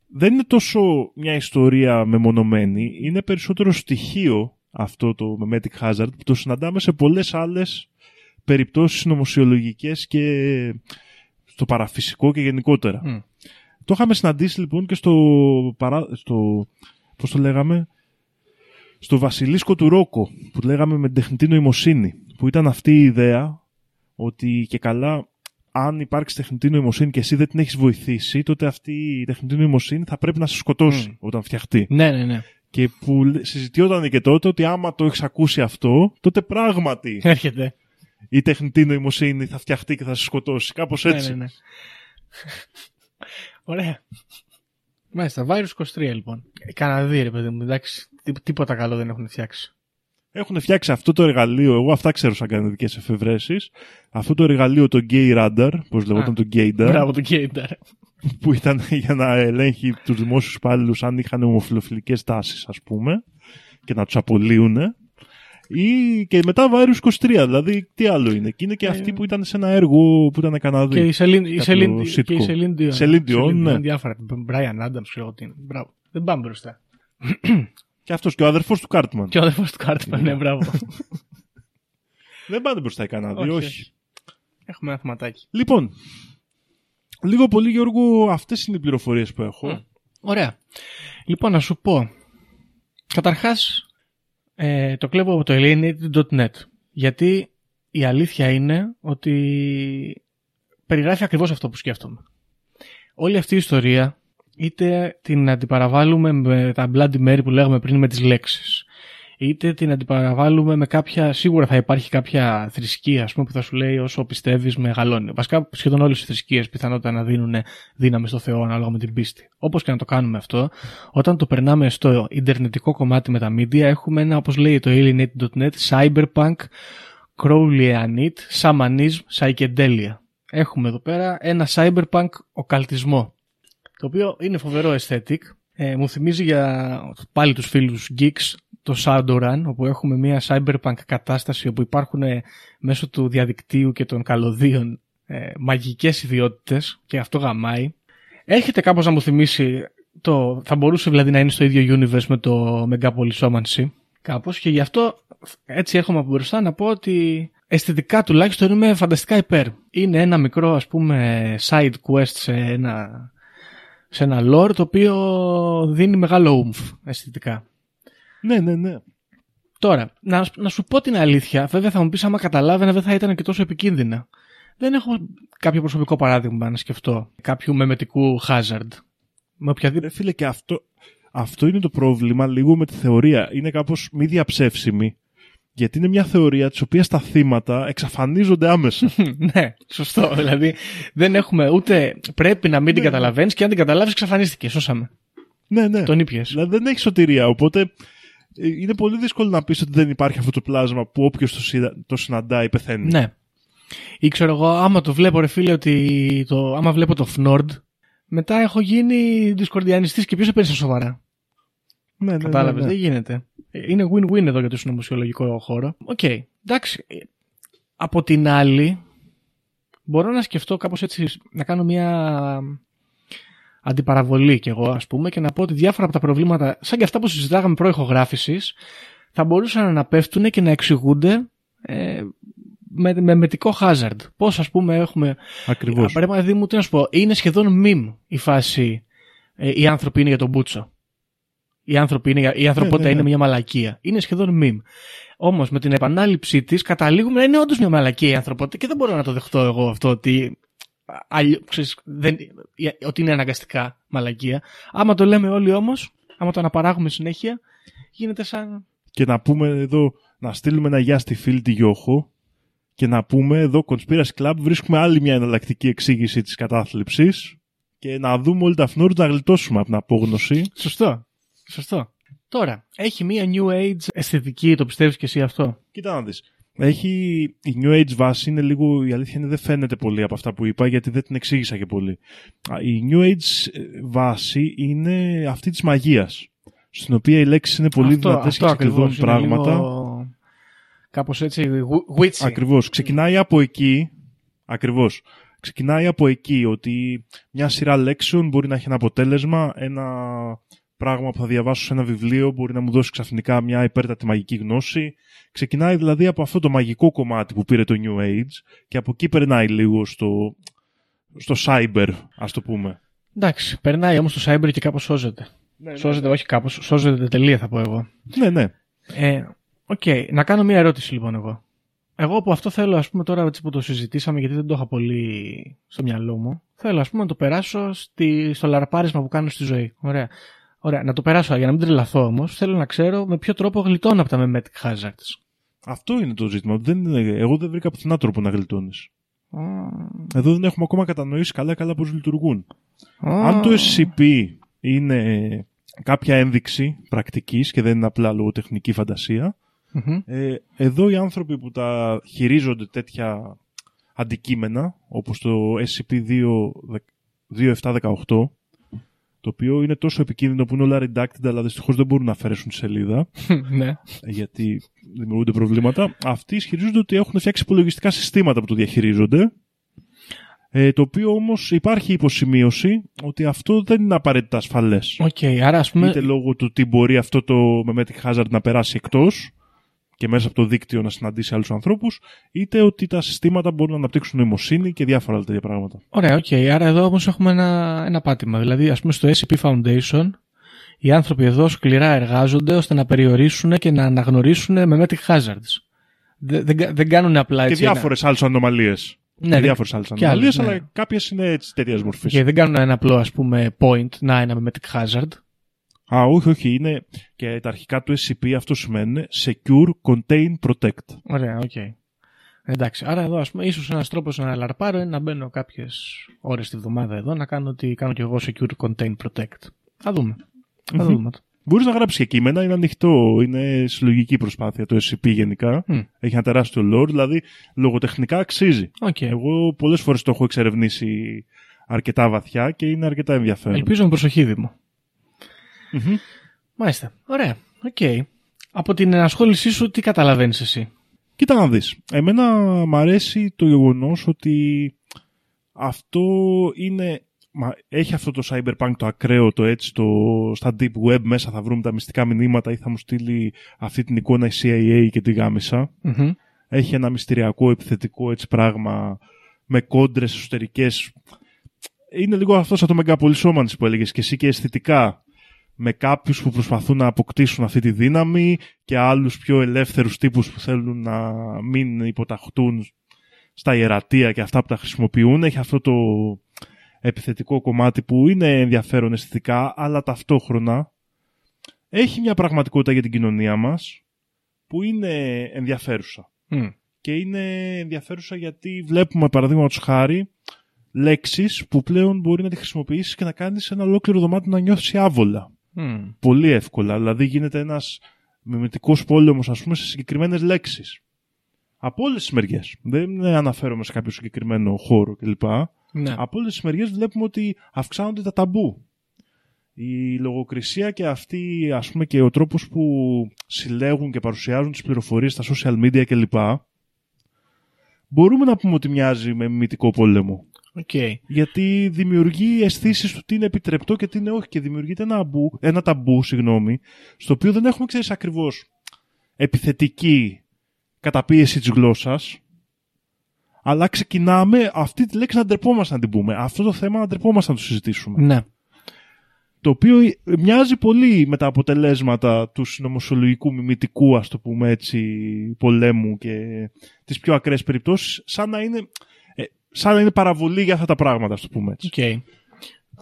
S5: δεν είναι τόσο μια ιστορία μεμονωμένη, είναι περισσότερο στοιχείο αυτό το Memetic Hazard, που το συναντάμε σε πολλές άλλες περιπτώσεις νομοσιολογικές και στο παραφυσικό και γενικότερα.
S4: Μμ.
S5: Το είχαμε συναντήσει λοιπόν και στο, παρά, στο πώς το λέγαμε, στο βασιλίσκο του Ρόκο, που λέγαμε με την τεχνητή νοημοσύνη, που ήταν αυτή η ιδέα ότι και καλά αν υπάρξει τεχνητή νοημοσύνη και εσύ δεν την έχεις βοηθήσει, τότε αυτή η τεχνητή νοημοσύνη θα πρέπει να σε σκοτώσει
S4: Μμ.
S5: όταν φτιαχτεί.
S4: Ναι, ναι, ναι.
S5: Και που λέ- συζητιόταν και τότε ότι άμα το έχεις ακούσει αυτό, τότε πράγματι
S4: Έρχεται.
S5: η τεχνητή νοημοσύνη θα φτιαχτεί και θα σε σκοτώσει. Κάπως έτσι.
S4: Ναι, ναι, ναι. Ωραία. Μάλιστα, Virus 23 λοιπόν. Ε, Καναδί, ρε παιδί μου, εντάξει. τί- Τίποτα καλό δεν έχουν φτιάξει.
S5: Έχουν φτιάξει αυτό το εργαλείο, εγώ αυτά ξέρω σαν κανονικές εφευρέσεις, αυτό το εργαλείο το Gay Radar, πώς λεγόταν το Gaydar,
S4: Μπράβο το Gaydar.
S5: Που ήταν για να ελέγχει τους δημόσιους υπάλληλους αν είχαν ομοφιλοφιλικές τάσεις, ας πούμε, και να τους απολύουν. Ή και μετά Virus 23, δηλαδή τι άλλο είναι. Και είναι και αυτοί που ήταν σε ένα έργο που ήταν Καναδί.
S4: Ε, Και η Σελήν η
S5: Κάποιο
S4: Celine- και η
S5: sitcom.
S4: Celine Dion.
S5: Celine Dion,
S4: Celine
S5: ναι.
S4: Διάφορα. Brian Adams, ξέρω εγώ τι είναι. Μπράβο. Δεν πάμε μπροστά.
S5: Και αυτός και ο αδερφός του Κάρτμαν.
S4: Και ο αδερφός του Κάρτμαν, ναι, μπράβο.
S5: Δεν πάνε μπροστά οι Καναδοί,
S4: Όχι,
S5: όχι.
S4: όχι. Έχουμε ένα θεματάκι.
S5: Λοιπόν, λίγο πολύ Γιώργο, αυτές είναι οι πληροφορίες που έχω.
S4: Ωραία. Λοιπόν, να σου πω. Καταρχάς, ε, το κλέβω από το alienated.net. Γιατί η αλήθεια είναι ότι περιγράφει ακριβώς αυτό που σκέφτομαι. Όλη αυτή η ιστορία, είτε την αντιπαραβάλλουμε με τα Bloody Mary που λέγαμε πριν με τις λέξεις, είτε την αντιπαραβάλλουμε με κάποια, σίγουρα θα υπάρχει κάποια θρησκεία ας πούμε, που θα σου λέει όσο πιστεύεις μεγαλώνει. Βασικά σχεδόν όλες οι θρησκείες πιθανότητα να δίνουν δύναμη στο Θεό ανάλογα με την πίστη. Όπως και να το κάνουμε αυτό, όταν το περνάμε στο ιντερνετικό κομμάτι με τα media έχουμε ένα όπως λέει το alienated.net cyberpunk, crowleyanit, shamanism, psychedelia. Έχουμε εδώ πέρα ένα cyberpunk οκαλτισμό το οποίο είναι φοβερό aesthetic. Ε, μου θυμίζει για πάλι τους φίλους geeks το Shadowrun, όπου έχουμε μια cyberpunk κατάσταση όπου υπάρχουν ε, μέσω του διαδικτύου και των καλωδίων ε, μαγικές ιδιότητες και αυτό γαμάει. Έρχεται κάπως να μου θυμίσει το, θα μπορούσε δηλαδή να είναι στο ίδιο universe με το Megapolis Omancy κάπως και γι' αυτό έτσι έρχομαι από μπροστά να πω ότι αισθητικά τουλάχιστον είμαι φανταστικά υπέρ. Είναι ένα μικρό ας πούμε side quest σε ένα σε ένα lore το οποίο δίνει μεγάλο oomph αισθητικά.
S5: Ναι, ναι, ναι.
S4: Τώρα, να, να σου πω την αλήθεια, βέβαια θα μου πεις άμα καταλάβαινα δεν θα ήταν και τόσο επικίνδυνα. Δεν έχω κάποιο προσωπικό παράδειγμα να σκεφτώ κάποιου μεμετικού hazard. Με οποιαδήποτε...
S5: Ρε φίλε, και αυτό, αυτό είναι το πρόβλημα λίγο με τη θεωρία. Είναι κάπως μη διαψεύσιμη. Γιατί είναι μια θεωρία της οποίας τα θύματα εξαφανίζονται άμεσα.
S4: ναι, σωστό. δηλαδή δεν έχουμε ούτε πρέπει να μην την καταλαβαίνεις και αν την καταλάβεις, εξαφανίστηκες. Σώσαμε.
S5: ναι, ναι.
S4: Τον ήπιες.
S5: Δηλαδή δεν έχει σωτηρία. Οπότε ε, είναι πολύ δύσκολο να πεις ότι δεν υπάρχει αυτό το πλάσμα που όποιος το, συντα- το συναντάει πεθαίνει.
S4: Ναι. Ή ξέρω εγώ, άμα το βλέπω, ρε φίλε, ότι το, άμα βλέπω το Φνόρντ, μετά έχω γίνει δισκορδιανιστής και ποιος σε παίρνει στα σοβαρά.
S5: ναι, ναι,
S4: Κατάλαβες,
S5: ναι, ναι.
S4: δεν γίνεται. Ε, Είναι win-win εδώ για το συνωμοσιολογικό χώρο. Οκ, εντάξει. Ε, Από την άλλη, μπορώ να σκεφτώ κάπως έτσι, να κάνω μια αντιπαραβολή κι εγώ, ας πούμε, και να πω ότι διάφορα από τα προβλήματα, σαν και αυτά που συζητάγαμε προηχογράφησης, θα μπορούσαν να πέφτουν και να εξηγούνται ε, με, μεμετικό hazard. Πώς, ας πούμε, έχουμε
S5: Ακριβώς.
S4: Παραδείγμα μου, τι να σου πω, είναι σχεδόν meme η φάση ε, οι άνθρωποι είναι για τον Μπούτσο. Οι άνθρωποι είναι, για- η ανθρωπότητα
S5: ναι, ναι.
S4: είναι μια μαλακία. Είναι σχεδόν meme. Όμως με την επανάληψή της καταλήγουμε να είναι όντως μια μαλακία η ανθρωπότητα και δεν μπορώ να το δεχτώ εγώ αυτό ότι, αλλιώ- ξέρεις, δεν, ότι είναι αναγκαστικά μαλακία. Άμα το λέμε όλοι όμως, άμα το αναπαράγουμε συνέχεια, γίνεται σαν.
S5: Και να πούμε εδώ, να στείλουμε ένα γεια στη φίλη τη Γιώχο και να πούμε εδώ Conspiracy Club βρίσκουμε άλλη μια εναλλακτική εξήγηση της κατάθλιψης και να δούμε όλοι τα φνόρου να γλιτώσουμε από την απόγνωση.
S4: Σωστό. Σωστό. Τώρα, έχει μια new age αισθητική, το πιστεύεις και εσύ αυτό;
S5: Κοίτα να δεις. Έχει, η New Age βάση είναι λίγο, η αλήθεια είναι δεν φαίνεται πολύ από αυτά που είπα γιατί δεν την εξήγησα και πολύ. Α, Η New Age ε, βάση είναι αυτή της μαγείας. Στην οποία οι λέξεις είναι πολύ
S4: αυτό,
S5: δυνατές
S4: αυτό
S5: και ξεκλειδώνουν
S4: ακριβώς, είναι
S5: πράγματα.
S4: Λίγο... Κάπως έτσι, wh- witchy.
S5: Ακριβώς. Ξεκινάει από εκεί. Ακριβώς. Ξεκινάει από εκεί ότι μια σειρά λέξεων μπορεί να έχει ένα αποτέλεσμα, ένα πράγμα που θα διαβάσω σε ένα βιβλίο μπορεί να μου δώσει ξαφνικά μια υπέρτατη μαγική γνώση. Ξεκινάει δηλαδή από αυτό το μαγικό κομμάτι που πήρε το New Age και από εκεί περνάει λίγο στο, στο cyber, ας το πούμε.
S4: Εντάξει, περνάει όμως το cyber και κάπως σώζεται. Σώζεται, όχι κάπως, σώζεται τελεία θα πω εγώ.
S5: Ναι, ναι.
S4: Ε, Οκ, να κάνω μια ερώτηση λοιπόν εγώ. Εγώ που αυτό θέλω, ας πούμε τώρα έτσι που το συζητήσαμε, γιατί δεν το είχα πολύ στο μυαλό μου, θέλω ας πούμε να το περάσω στη, στο λαρπάρισμα που κάνω στη ζωή. Ωραία. Ωραία, να το περάσω για να μην τρελαθώ όμως. Θέλω να ξέρω με ποιο τρόπο γλιτώνω από τα memetic hazards.
S5: Αυτό είναι το ζήτημα. Δεν είναι, εγώ δεν βρήκα πουθενά τρόπο να γλιτώνεις.
S4: Α,
S5: Εδώ δεν έχουμε ακόμα κατανοήσει καλά-καλά πώς λειτουργούν.
S4: α,
S5: Αν το SCP είναι κάποια ένδειξη πρακτικής και δεν είναι απλά λογοτεχνική φαντασία,
S4: Μμμ.
S5: Ε, εδώ οι άνθρωποι που τα χειρίζονται τέτοια αντικείμενα, όπως το SCP-2718, το οποίο είναι τόσο επικίνδυνο που είναι όλα redacted, αλλά δυστυχώς δεν μπορούν να αφαιρέσουν τη σελίδα,
S4: ναι.
S5: γιατί δημιουργούνται προβλήματα. Αυτοί ισχυρίζονται ότι έχουν φτιάξει υπολογιστικά συστήματα που το διαχειρίζονται. Ε, το οποίο όμως υπάρχει υποσημείωση ότι αυτό δεν είναι απαραίτητα ασφαλές.
S4: Οκ, άρα ας πούμε...
S5: Είτε λόγω του τι μπορεί αυτό το memetic hazard να περάσει εκτός και μέσα από το δίκτυο να συναντήσει άλλους ανθρώπους, είτε ότι τα συστήματα μπορούν να αναπτύξουν νοημοσύνη και διάφορα άλλα τέτοια πράγματα.
S4: Ωραία, οκ. Άρα εδώ όμως έχουμε ένα, ένα πάτημα. Δηλαδή, ας πούμε στο SCP Foundation, οι άνθρωποι εδώ σκληρά εργάζονται ώστε να περιορίσουν και να αναγνωρίσουν με memetic hazards. Δεν, δεν, κα- δεν κάνουν απλά
S5: και
S4: έτσι. ένα-
S5: διάφορες άλλες ανομαλίες.
S4: Ναι,
S5: και
S4: ναι.
S5: διάφορες άλλες
S4: και
S5: ανομαλίες,
S4: άλλες,
S5: αλλά
S4: ναι.
S5: κάποιες είναι έτσι τέτοιας μορφής.
S4: Και δεν κάνουν ένα απλό ας πούμε point, να ένα memetic hazard.
S5: Α, όχι, όχι. Είναι και τα αρχικά του SCP αυτό σημαίνει Secure, Contain, Protect.
S4: Ωραία, οκ. Εντάξει, άρα εδώ ας πούμε ίσως ένας τρόπος να λαρπάρω είναι να μπαίνω κάποιες ώρες τη βδομάδα εδώ να κάνω ότι κάνω κι εγώ secure contain protect. Θα δούμε. Θα
S5: Μμμ.
S4: δούμε.
S5: Μπορείς να γράψεις και κείμενα, είναι ανοιχτό, είναι συλλογική προσπάθεια το SCP γενικά.
S4: Μμ.
S5: Έχει ένα τεράστιο lore, δηλαδή λογοτεχνικά αξίζει.
S4: Οκ.
S5: Εγώ πολλές φορές το έχω εξερευνήσει αρκετά βαθιά και είναι αρκετά ενδιαφέρον.
S4: Ελπίζω με προσοχή Δήμο.
S5: Μμμ.
S4: Μάλιστα. Ωραία. Οκ. Από την ενασχόλησή σου τι καταλαβαίνεις εσύ;
S5: Κοίτα να δεις. Εμένα μ' αρέσει το γεγονός ότι αυτό είναι... Μα, έχει αυτό το cyberpunk το ακραίο, το έτσι, το, στα deep web μέσα θα βρούμε τα μυστικά μηνύματα ή θα μου στείλει αυτή την εικόνα η CIA και τη γάμισα.
S4: Μμμ.
S5: Έχει ένα μυστηριακό, επιθετικό έτσι πράγμα με κόντρες εσωτερικές. Είναι λίγο αυτό σαν το Μεγαπολισόμανης που έλεγες και εσύ και αισθητικά με κάποιους που προσπαθούν να αποκτήσουν αυτή τη δύναμη και άλλους πιο ελεύθερους τύπους που θέλουν να μην υποταχτούν στα ιερατεία και αυτά που τα χρησιμοποιούν. Έχει αυτό το επιθετικό κομμάτι που είναι ενδιαφέρον αισθητικά, αλλά ταυτόχρονα έχει μια πραγματικότητα για την κοινωνία μας που είναι ενδιαφέρουσα.
S4: Μμ.
S5: Και είναι ενδιαφέρουσα γιατί βλέπουμε παραδείγματος χάρη λέξεις που πλέον μπορεί να τη χρησιμοποιήσεις και να κάνεις ένα ολόκληρο δωμάτιο να νιώθεις άβολα
S4: Μμ.
S5: πολύ εύκολα. Δηλαδή γίνεται ένας μιμητικός πόλεμος ας πούμε σε συγκεκριμένες λέξεις. Από όλες τις μεριές. Δεν αναφέρομαι σε κάποιο συγκεκριμένο χώρο κλπ.
S4: Ναι.
S5: Από όλες τις μεριές βλέπουμε ότι αυξάνονται τα ταμπού. Η λογοκρισία και αυτή, ας πούμε, και ο τρόπος που συλλέγουν και παρουσιάζουν τις πληροφορίες στα social media κλπ. Μπορούμε να πούμε ότι μοιάζει με μιμητικό πόλεμο.
S4: Οκ.
S5: Γιατί δημιουργεί αισθήσεις του τι είναι επιτρεπτό και τι είναι όχι. Και δημιουργείται ένα, αμπού, ένα ταμπού, συγγνώμη, στο οποίο δεν έχουμε, ξέρεις ακριβώς, επιθετική καταπίεση της γλώσσας. Αλλά ξεκινάμε αυτή τη λέξη να ντρεπόμαστε να την πούμε. Αυτό το θέμα να ντρεπόμαστε να το συζητήσουμε.
S4: Ναι.
S5: Το οποίο μοιάζει πολύ με τα αποτελέσματα του συνωμοσιολογικού μιμητικού, ας το πούμε έτσι, πολέμου και τις πιο ακραίες περιπτώσεις, σαν να είναι, ε, σαν να είναι παραβολή για αυτά τα πράγματα, ας το πούμε έτσι.
S4: Οκ.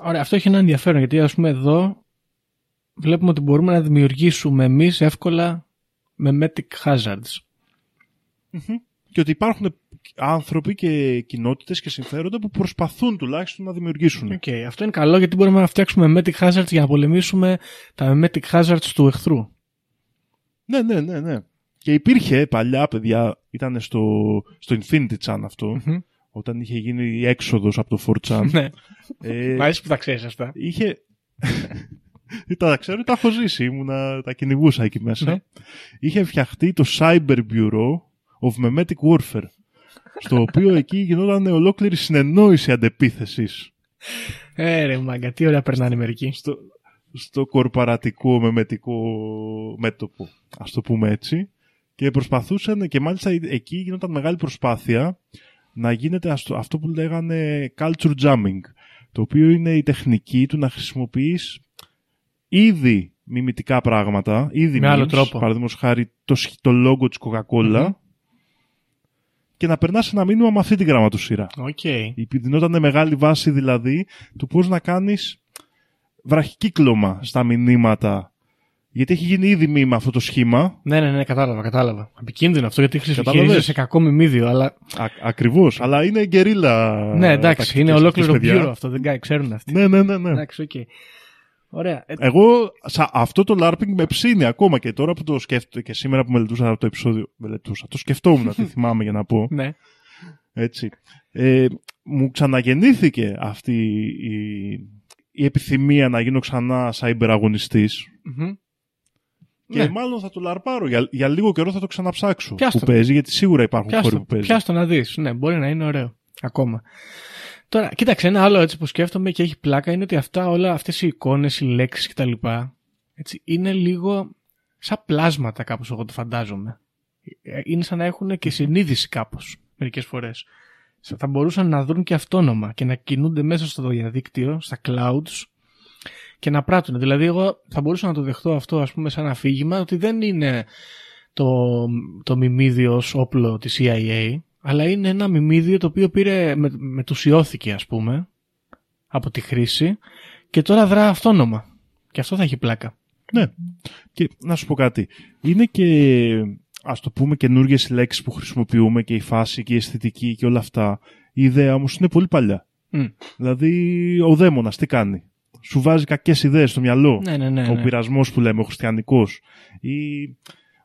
S4: Ωραία, αυτό έχει ένα ενδιαφέρον γιατί ας πούμε εδώ βλέπουμε ότι μπορούμε να δημιουργήσουμε εμείς εύκολα με memetic hazards.
S5: Και ότι υπάρχουν άνθρωποι και κοινότητες και συμφέροντα που προσπαθούν τουλάχιστον να δημιουργήσουν.
S4: Οκ, αυτό είναι καλό γιατί μπορούμε να φτιάξουμε memetic hazards για να πολεμήσουμε τα memetic hazards του εχθρού.
S5: Ναι, ναι, ναι, ναι. Και υπήρχε παλιά, παιδιά, ήταν στο, στο Infinity Chan αυτό,
S4: Μμμ.
S5: Όταν είχε γίνει η έξοδος από το 4chan.
S4: ναι.
S5: ε,
S4: Μ' αρέσει που τα ξέρεις αυτά.
S5: είχε... τα ξέρω, τα έχω ζήσει, ήμουνα, τα κυνηγούσα εκεί μέσα.
S4: Ναι.
S5: Είχε φτιαχτεί το Cyber Bureau of Memetic Warfare, στο οποίο εκεί γινόταν ολόκληρη συνεννόηση αντεπίθεσης
S4: Ε, ρε μάγκα, τι ωραία περνάνε μερικοί.
S5: στο, στο κορπαρατικό μεμετικό μέτωπο, ας το πούμε έτσι. Και προσπαθούσαν και μάλιστα εκεί γινόταν μεγάλη προσπάθεια να γίνεται αυτό, αυτό που λέγανε culture jamming, το οποίο είναι η τεχνική του να χρησιμοποιείς ήδη μιμητικά πράγματα, ήδη
S4: Με άλλο
S5: memes,
S4: τρόπο.
S5: παραδείγματος χάρη το, σχ- το logo της Coca-Cola,
S4: Μμμ.
S5: και να περνάς ένα μήνυμα με αυτή την γραμματοσειρά.
S4: Οκ.
S5: Δινόταν μεγάλη βάση δηλαδή του πώς να κάνεις βραχικύκλωμα στα μηνύματα. Γιατί έχει γίνει ήδη meme αυτό το σχήμα.
S4: Ναι, ναι, ναι, κατάλαβα, κατάλαβα. Επικίνδυνο αυτό γιατί
S5: Κατάλαβες;
S4: χρησιμοποιείται σε κακό μιμίδιο, αλλά.
S5: Α, ακριβώς. Αλλά είναι guerrilla.
S4: ναι, εντάξει,
S5: τακτικές
S4: είναι
S5: αυτές,
S4: ολόκληρο
S5: παιδιά.
S4: bureau αυτό, δεν κα- ξέρουν αυτοί.
S5: Ναι, ναι, ναι. ναι.
S4: Εντάξει, οκ. Ωραία. Ε,
S5: Εγώ σα, αυτό το LARPing με ψήνει ακόμα και τώρα που το σκέφτομαι και σήμερα που μελετούσα το επεισόδιο. Μελετούσα. Το σκεφτόμουν, τι θυμάμαι για να πω.
S4: ναι.
S5: Έτσι. Ε, μου ξαναγεννήθηκε αυτή η, η επιθυμία να γίνω ξανά cyber αγωνιστής
S4: Μμμ.
S5: Και
S4: Ναι.
S5: μάλλον θα το λαρπάρω. Για, για λίγο καιρό θα το ξαναψάξω
S4: Πιάσ'
S5: που
S4: το.
S5: παίζει, γιατί σίγουρα υπάρχουν χώροι
S4: Πιάστο,
S5: που παίζει.
S4: πιάστο να δεις. Ναι, μπορεί να είναι ωραίο. Ακόμα. Τώρα, κοίταξε, ένα άλλο έτσι που σκέφτομαι και έχει πλάκα είναι ότι αυτά όλα, αυτές οι εικόνες, οι λέξεις κτλ. Έτσι, είναι λίγο σαν πλάσματα κάπως εγώ το φαντάζομαι. Ε, Είναι σαν να έχουν και συνείδηση κάπως μερικές φορές. Θα μπορούσαν να δουν και αυτόνομα και να κινούνται μέσα στο διαδίκτυο, στα clouds και να πράττουν. Δηλαδή εγώ θα μπορούσα να το δεχτώ αυτό ας πούμε σαν αφήγημα ότι δεν είναι το, το μιμίδιο ως όπλο της CIA αλλά είναι ένα μιμίδιο το οποίο πήρε, με, μετουσιώθηκε ας πούμε από τη χρήση και τώρα δρά αυτόνομα. Και αυτό θα έχει πλάκα.
S5: Ναι. Και να σου πω κάτι. Είναι και, ας το πούμε, καινούργιες λέξεις που χρησιμοποιούμε και η φάση και η αισθητική και όλα αυτά. Η ιδέα όμως είναι πολύ παλιά.
S4: Μμ.
S5: Δηλαδή, ο δαίμονας τι κάνει; Σου βάζει κακές ιδέες στο μυαλό.
S4: Ναι, ναι, ναι.
S5: ο
S4: ναι.
S5: πειρασμός που λέμε, ο χριστιανικός. Ή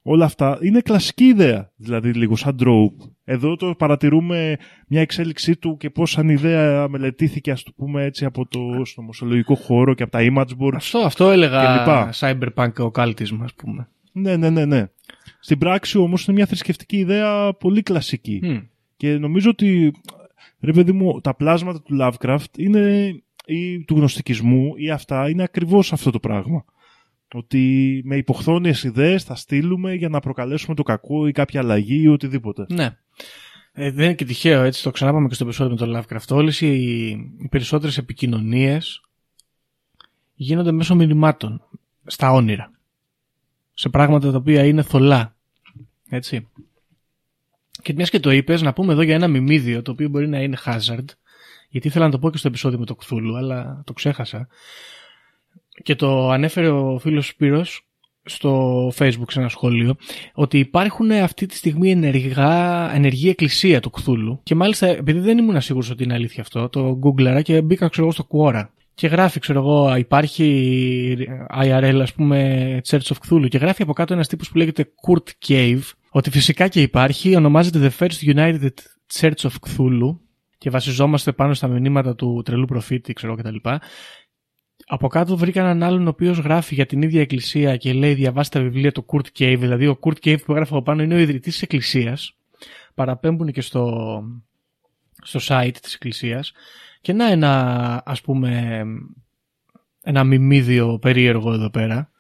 S5: όλα αυτά είναι κλασική ιδέα. Δηλαδή, λίγο σαν trope. Εδώ το παρατηρούμε μια εξέλιξή του και πώς σαν ιδέα μελετήθηκε, ας το πούμε έτσι, από το νομοσιολογικό χώρο και από τα image boards.
S4: Αυτό, αυτό έλεγα
S5: Και λοιπά.
S4: cyberpunk occultism ας πούμε.
S5: Ναι, ναι, ναι, ναι. Στην πράξη όμως είναι μια θρησκευτική ιδέα πολύ κλασική.
S4: Μμ.
S5: Και νομίζω ότι, ρε παιδί μου, τα πλάσματα του Lovecraft είναι, ή του γνωστικισμού ή αυτά είναι ακριβώς αυτό το πράγμα. Ότι με υποχθόνιες ιδέες θα στείλουμε για να προκαλέσουμε το κακό ή κάποια αλλαγή ή οτιδήποτε.
S4: Ναι. Ε, δεν είναι και τυχαίο, έτσι το ξανάπαμε και στο επεισόδιο με το Lovecraft. Όλες οι, οι περισσότερες επικοινωνίες γίνονται μέσω μηνυμάτων, στα όνειρα. Σε πράγματα τα οποία είναι θολά. Έτσι. Και μιας και το είπες, να πούμε εδώ για ένα μιμίδιο το οποίο μπορεί να είναι hazard. Γιατί ήθελα να το πω και στο επεισόδιο με το Κθούλου, αλλά το ξέχασα. Και το ανέφερε ο φίλος Σπύρος στο facebook σε ένα σχόλιο ότι υπάρχουν αυτή τη στιγμή ενεργά, ενεργή εκκλησία του Κθούλου και μάλιστα επειδή δεν ήμουν σίγουρος ότι είναι αλήθεια αυτό το googleαρα και μπήκα ξέρω εγώ στο Quora. Και γράφει ξέρω εγώ υπάρχει IRL ας πούμε Church of Cthulhu. Και γράφει από κάτω ένας τύπος που λέγεται Kurt Cave ότι φυσικά και υπάρχει ονομάζεται The First United Church of Cthulhu και βασιζόμαστε πάνω στα μηνύματα του τρελού προφήτη ξέρω κτλ από κάτω βρήκα έναν άλλον ο οποίος γράφει για την ίδια εκκλησία και λέει διαβάστε τα βιβλία του Kurt Cave. Δηλαδή ο Kurt Cave που έγραφε από πάνω είναι ο ιδρυτής της εκκλησίας. Παραπέμπουν και στο, στο site της εκκλησίας. Και να ένα ας πούμε ένα μιμίδιο περίεργο εδώ πέρα.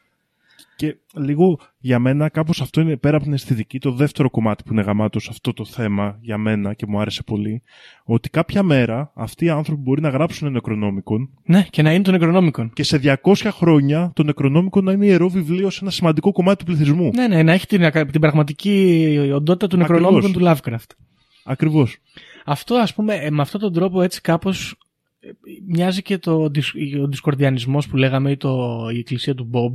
S5: Και λίγο για μένα κάπως αυτό είναι πέρα από την αισθητική το δεύτερο κομμάτι που είναι γαμάτος σε αυτό το θέμα για μένα και μου άρεσε πολύ. Ότι κάποια μέρα αυτοί οι άνθρωποι μπορεί να γράψουν νεκρονόμικον
S4: Ναι, και να είναι των νεκρονόμικων.
S5: και σε 200 χρόνια το νεκρονόμικο να είναι ιερό βιβλίο σε ένα σημαντικό κομμάτι του πληθυσμού.
S4: Ναι, ναι, να έχει την, την πραγματική οντότητα του νεκρονόμικων του Lovecraft.
S5: Ακριβώς.
S4: Αυτό ας πούμε ε, με αυτόν τον τρόπο έτσι κάπως ε, μοιάζει και το, δυσ- ο δισκορδιανισμός που λέγαμε ή το, η εκκλησία του Bob.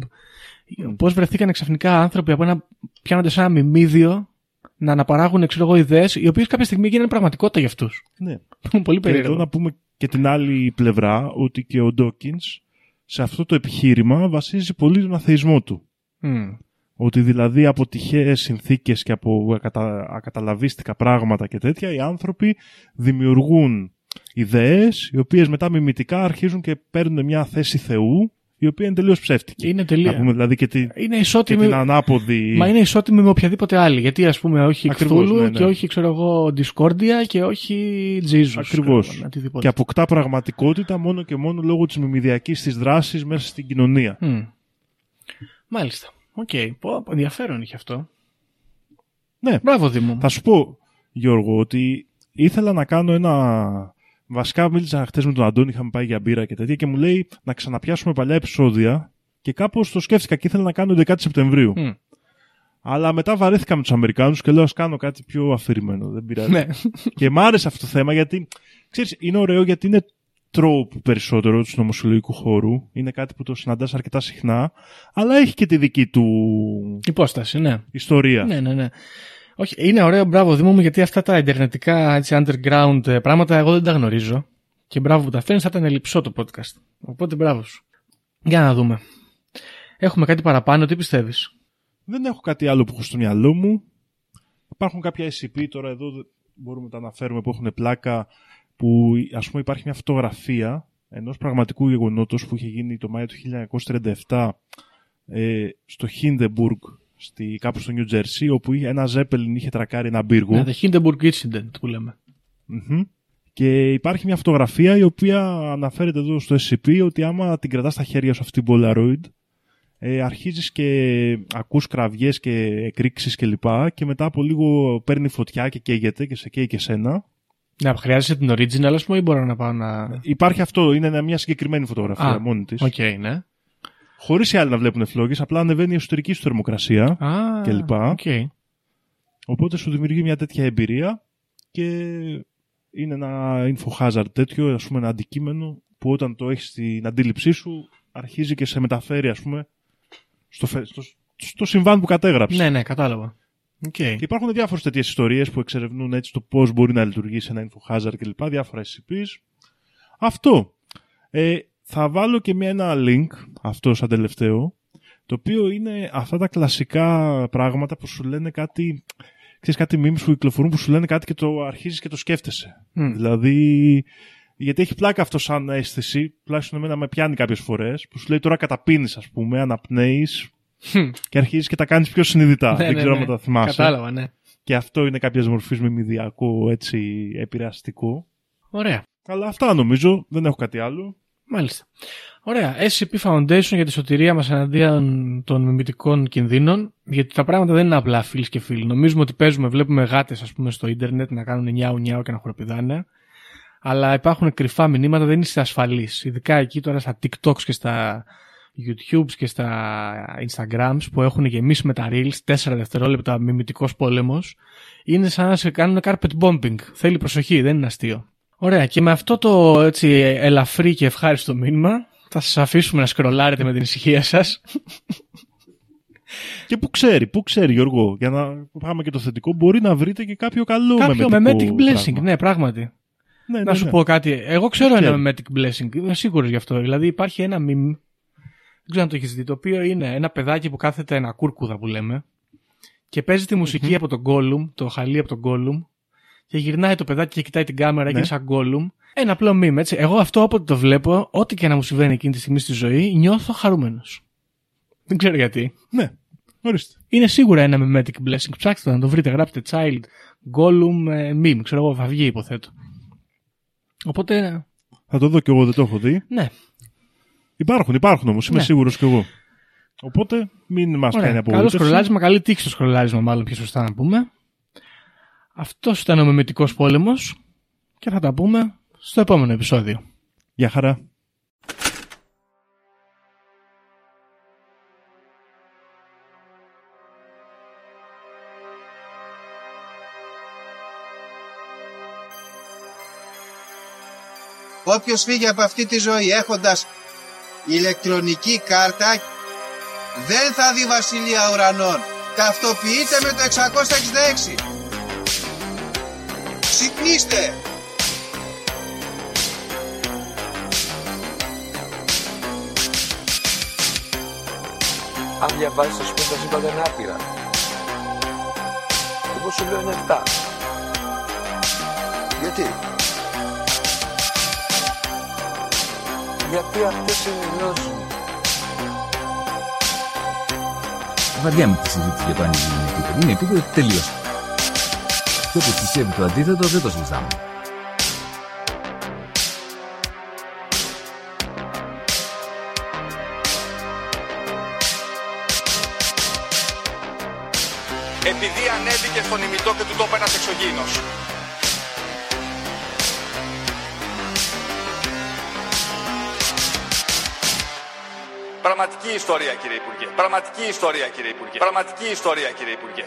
S4: Πώς βρεθήκαν ξαφνικά άνθρωποι από ένα, πιάνονται σαν ένα μιμίδιο να αναπαράγουν ξέρω εγώ ιδέες οι οποίες κάποια στιγμή γίνανε πραγματικότητα για αυτούς.
S5: Ναι.
S4: Πολύ
S5: Και εδώ
S4: περίεργο.
S5: να πούμε και την άλλη πλευρά ότι και ο Ντόκινς σε αυτό το επιχείρημα βασίζει πολύ τον αθεισμό του.
S4: Μμ.
S5: Ότι δηλαδή από τυχαίες συνθήκες και από ακατα... ακαταλαβίστικα πράγματα και τέτοια οι άνθρωποι δημιουργούν ιδέες οι οποίες μετά μιμητικά αρχίζουν και παίρνουν μια θέση Θεού η οποία είναι τελείως ψεύτικη.
S4: Είναι τελεία.
S5: Να πούμε δηλαδή και, τη...
S4: Είναι
S5: και
S4: ισότιμη,
S5: την ανάποδη...
S4: μα είναι ισότιμη με οποιαδήποτε άλλη. Γιατί ας πούμε όχι
S5: Ακριβώς,
S4: Cthulhu
S5: ναι, ναι.
S4: και όχι ξέρω εγώ Discordia και όχι Jesus.
S5: Ακριβώς.
S4: ξέρω εγώ, οτιδήποτε.
S5: Και αποκτά πραγματικότητα μόνο και μόνο λόγω της μιμιδιακής της δράσης μέσα στην κοινωνία.
S4: Μμ. Μάλιστα. Οκ. Πω, πω, ενδιαφέρον είχε αυτό.
S5: Ναι.
S4: Μπράβο, Δήμο.
S5: Θα σου πω, Γιώργο, ότι ήθελα να κάνω ένα. Βασικά, μίλησα χθες με τον Αντώνη, είχαμε πάει για μπύρα και τέτοια και μου λέει να ξαναπιάσουμε παλιά επεισόδια και κάπως το σκέφτηκα και ήθελα να κάνω 11 Σεπτεμβρίου.
S4: Μμ.
S5: Αλλά μετά βαρέθηκα με τους Αμερικάνους και λέω ας κάνω κάτι πιο αφηρημένο. Δεν πειράζει.
S4: Ναι.
S5: και μ' άρεσε αυτό το θέμα γιατί ξέρεις, είναι ωραίο γιατί είναι τρόπο περισσότερο του συνωμοσιολογικού χώρου. Είναι κάτι που το συναντάς αρκετά συχνά, αλλά έχει και τη δική του
S4: Υπόσταση, ναι.
S5: ιστορία.
S4: Ναι, ναι, ναι. Όχι, είναι ωραίο, μπράβο Δήμο μου, γιατί αυτά τα ιντερνετικά έτσι, underground ε, πράγματα εγώ δεν τα γνωρίζω. Και μπράβο που τα φέρνει, θα ήταν λυψό το podcast. Οπότε μπράβο σου. Για να δούμε. Έχουμε κάτι παραπάνω, τι πιστεύεις;
S5: Δεν έχω κάτι άλλο που έχω στο μυαλό μου. Υπάρχουν κάποια SCP τώρα εδώ μπορούμε να τα αναφέρουμε που έχουν πλάκα που ας πούμε υπάρχει μια φωτογραφία ενός πραγματικού γεγονότος που είχε γίνει το Μάιο του 1937 ε, στο Hindenburg στη, κάπου στο New Jersey όπου ένα Zeppelin είχε τρακάρει ένα πύργο.
S4: Ναι, the Hindenburg Incident που λέμε.
S5: mm Και υπάρχει μια φωτογραφία η οποία αναφέρεται εδώ στο SCP ότι άμα την κρατάς στα χέρια σου αυτή την Polaroid ε, αρχίζεις και ακούς κραυγές και εκρήξεις και λοιπά και μετά από λίγο παίρνει φωτιά και καίγεται και σε καίει και σένα.
S4: Ναι, χρειάζεσαι την original, ας πούμε, ή μπορώ να πάω να.
S5: Υπάρχει αυτό, είναι μια συγκεκριμένη φωτογραφία
S4: Α,
S5: μόνη της.
S4: Οκ, okay, ναι.
S5: Χωρίς οι άλλοι να βλέπουν φλόγε, απλά ανεβαίνει η εσωτερική σου θερμοκρασία
S4: Α,
S5: κλπ.
S4: Okay.
S5: Οπότε σου δημιουργεί μια τέτοια εμπειρία και είναι ένα info hazard τέτοιο, ας πούμε, ένα αντικείμενο που όταν το έχεις στην αντίληψή σου αρχίζει και σε μεταφέρει, ας πούμε, στο, στο, στο συμβάν που κατέγραψες.
S4: Ναι, ναι, κατάλαβα. Okay.
S5: Και υπάρχουν διάφορες τέτοιες ιστορίες που εξερευνούν έτσι το πώς μπορεί να λειτουργήσει ένα info hazard κλπ. Διάφορα SCPs. Αυτό. Ε, θα βάλω και μια, ένα link, αυτό σαν τελευταίο, το οποίο είναι αυτά τα κλασικά πράγματα που σου λένε κάτι, ξέρεις, κάτι memes που κυκλοφορούν που σου λένε κάτι και το αρχίζεις και το σκέφτεσαι.
S4: Mm.
S5: Δηλαδή, γιατί έχει πλάκα αυτό σαν αίσθηση, τουλάχιστον εμένα με πιάνει κάποιες φορές, που σου λέει τώρα καταπίνεις ας πούμε, αναπνέεις και αρχίζεις και τα κάνεις πιο συνειδητά.
S4: Ναι,
S5: Δεν
S4: ναι,
S5: ξέρω
S4: ναι.
S5: αν τα θυμάσαι.
S4: Κατάλαβα, ναι.
S5: Και αυτό είναι κάποια μορφή μιμηδιακό, έτσι, επηρεαστικό.
S4: Ωραία.
S5: Αλλά αυτά νομίζω, δεν έχω κάτι άλλο.
S4: Μάλιστα. Ωραία. SCP Foundation για τη σωτηρία μας εναντίον των μιμητικών κινδύνων. Γιατί τα πράγματα δεν είναι απλά φίλοι και φίλοι. Νομίζουμε ότι παίζουμε, βλέπουμε γάτες ας πούμε στο ίντερνετ να κάνουν νιάου νιάου και να χοροπηδάνε. Αλλά υπάρχουν κρυφά μηνύματα, δεν είσαι ασφαλής. Ειδικά εκεί τώρα στα TikToks και στα YouTubes και στα Instagrams που έχουν γεμίσει με τα Reels 4 δευτερόλεπτα μιμητικός πόλεμος. Είναι σαν να σε κάνουν carpet bombing. Θέλει προσοχή, δεν είναι αστείο. Ωραία, και με αυτό το έτσι ελαφρύ και ευχάριστο μήνυμα θα σας αφήσουμε να σκρολάρετε με την ησυχία σας.
S5: Και πού ξέρει, πού ξέρει Γιώργο, για να πάμε και το θετικό, μπορεί να βρείτε και κάποιο καλό
S4: Κάποιο
S5: μεμετικό
S4: memetic blessing,
S5: πράγμα.
S4: ναι, πράγματι.
S5: Ναι, ναι,
S4: να σου
S5: ναι.
S4: πω κάτι. Εγώ ξέρω
S5: Ξέρει.
S4: ένα memetic blessing, είμαι σίγουρος γι' αυτό. Δηλαδή υπάρχει ένα meme, δεν ξέρω αν το έχεις δει, το οποίο είναι ένα παιδάκι που κάθεται ένα κούρκουδα που λέμε και παίζει τη μουσικη από τον Gollum, το χαλί από τον Gollum και γυρνάει το παιδάκι και κοιτάει την κάμερα και
S5: Ναι.
S4: είναι σαν Gollum. Ένα απλό meme, έτσι. Εγώ αυτό όποτε το βλέπω, ό,τι και να μου συμβαίνει εκείνη τη στιγμή στη ζωή, νιώθω χαρούμενος. Δεν ξέρω γιατί.
S5: Ναι, ορίστε.
S4: Είναι σίγουρα ένα memetic blessing. Ψάξτε το να το βρείτε. Γράψτε child, Gollum, ε, meme. Ξέρω εγώ, θα βγει υποθέτω. Οπότε,
S5: Θα το δω κι εγώ, δεν το έχω δει.
S4: ναι.
S5: Υπάρχουν, υπάρχουν όμως, είμαι
S4: Ναι.
S5: σίγουρος κι εγώ. Οπότε μην μας κάνει
S4: Ωραία. Καλό
S5: απογοήτευση.
S4: σκρολάρισμα, καλή τύχη στο σκρολάρισμα, μάλλον πιο σωστά να πούμε. Αυτός ήταν ο μεμετικός πόλεμος και θα τα πούμε στο επόμενο επεισόδιο.
S5: Γεια χαρά.
S6: Όποιος φύγει από αυτή τη ζωή έχοντας ηλεκτρονική κάρτα δεν θα δει βασιλεία ουρανών. Ταυτοποιείτε με το 666. Ξυπνήστε!
S1: Αν διαβάζεις θα σου πει τα σύμπαντα είναι άπειρα. Εγώ σου λέω είναι 7.
S7: Γιατί;
S1: Γιατί αυτές συνειδητάζουν.
S2: Βαριά με τη συζήτηση για το αν είναι επίπεδο. Είναι επίπεδο τελείως. Και όποιος πιστεύει το αντίθετο δεν το συζητάμε.
S3: Επειδή ανέβηκε στον ημιτό και του το είπε ένας εξωγήινος. Πραγματική ιστορία κύριε Υπουργέ. Πραγματική ιστορία κύριε Υπουργέ. Πραγματική ιστορία κύριε Υπουργέ.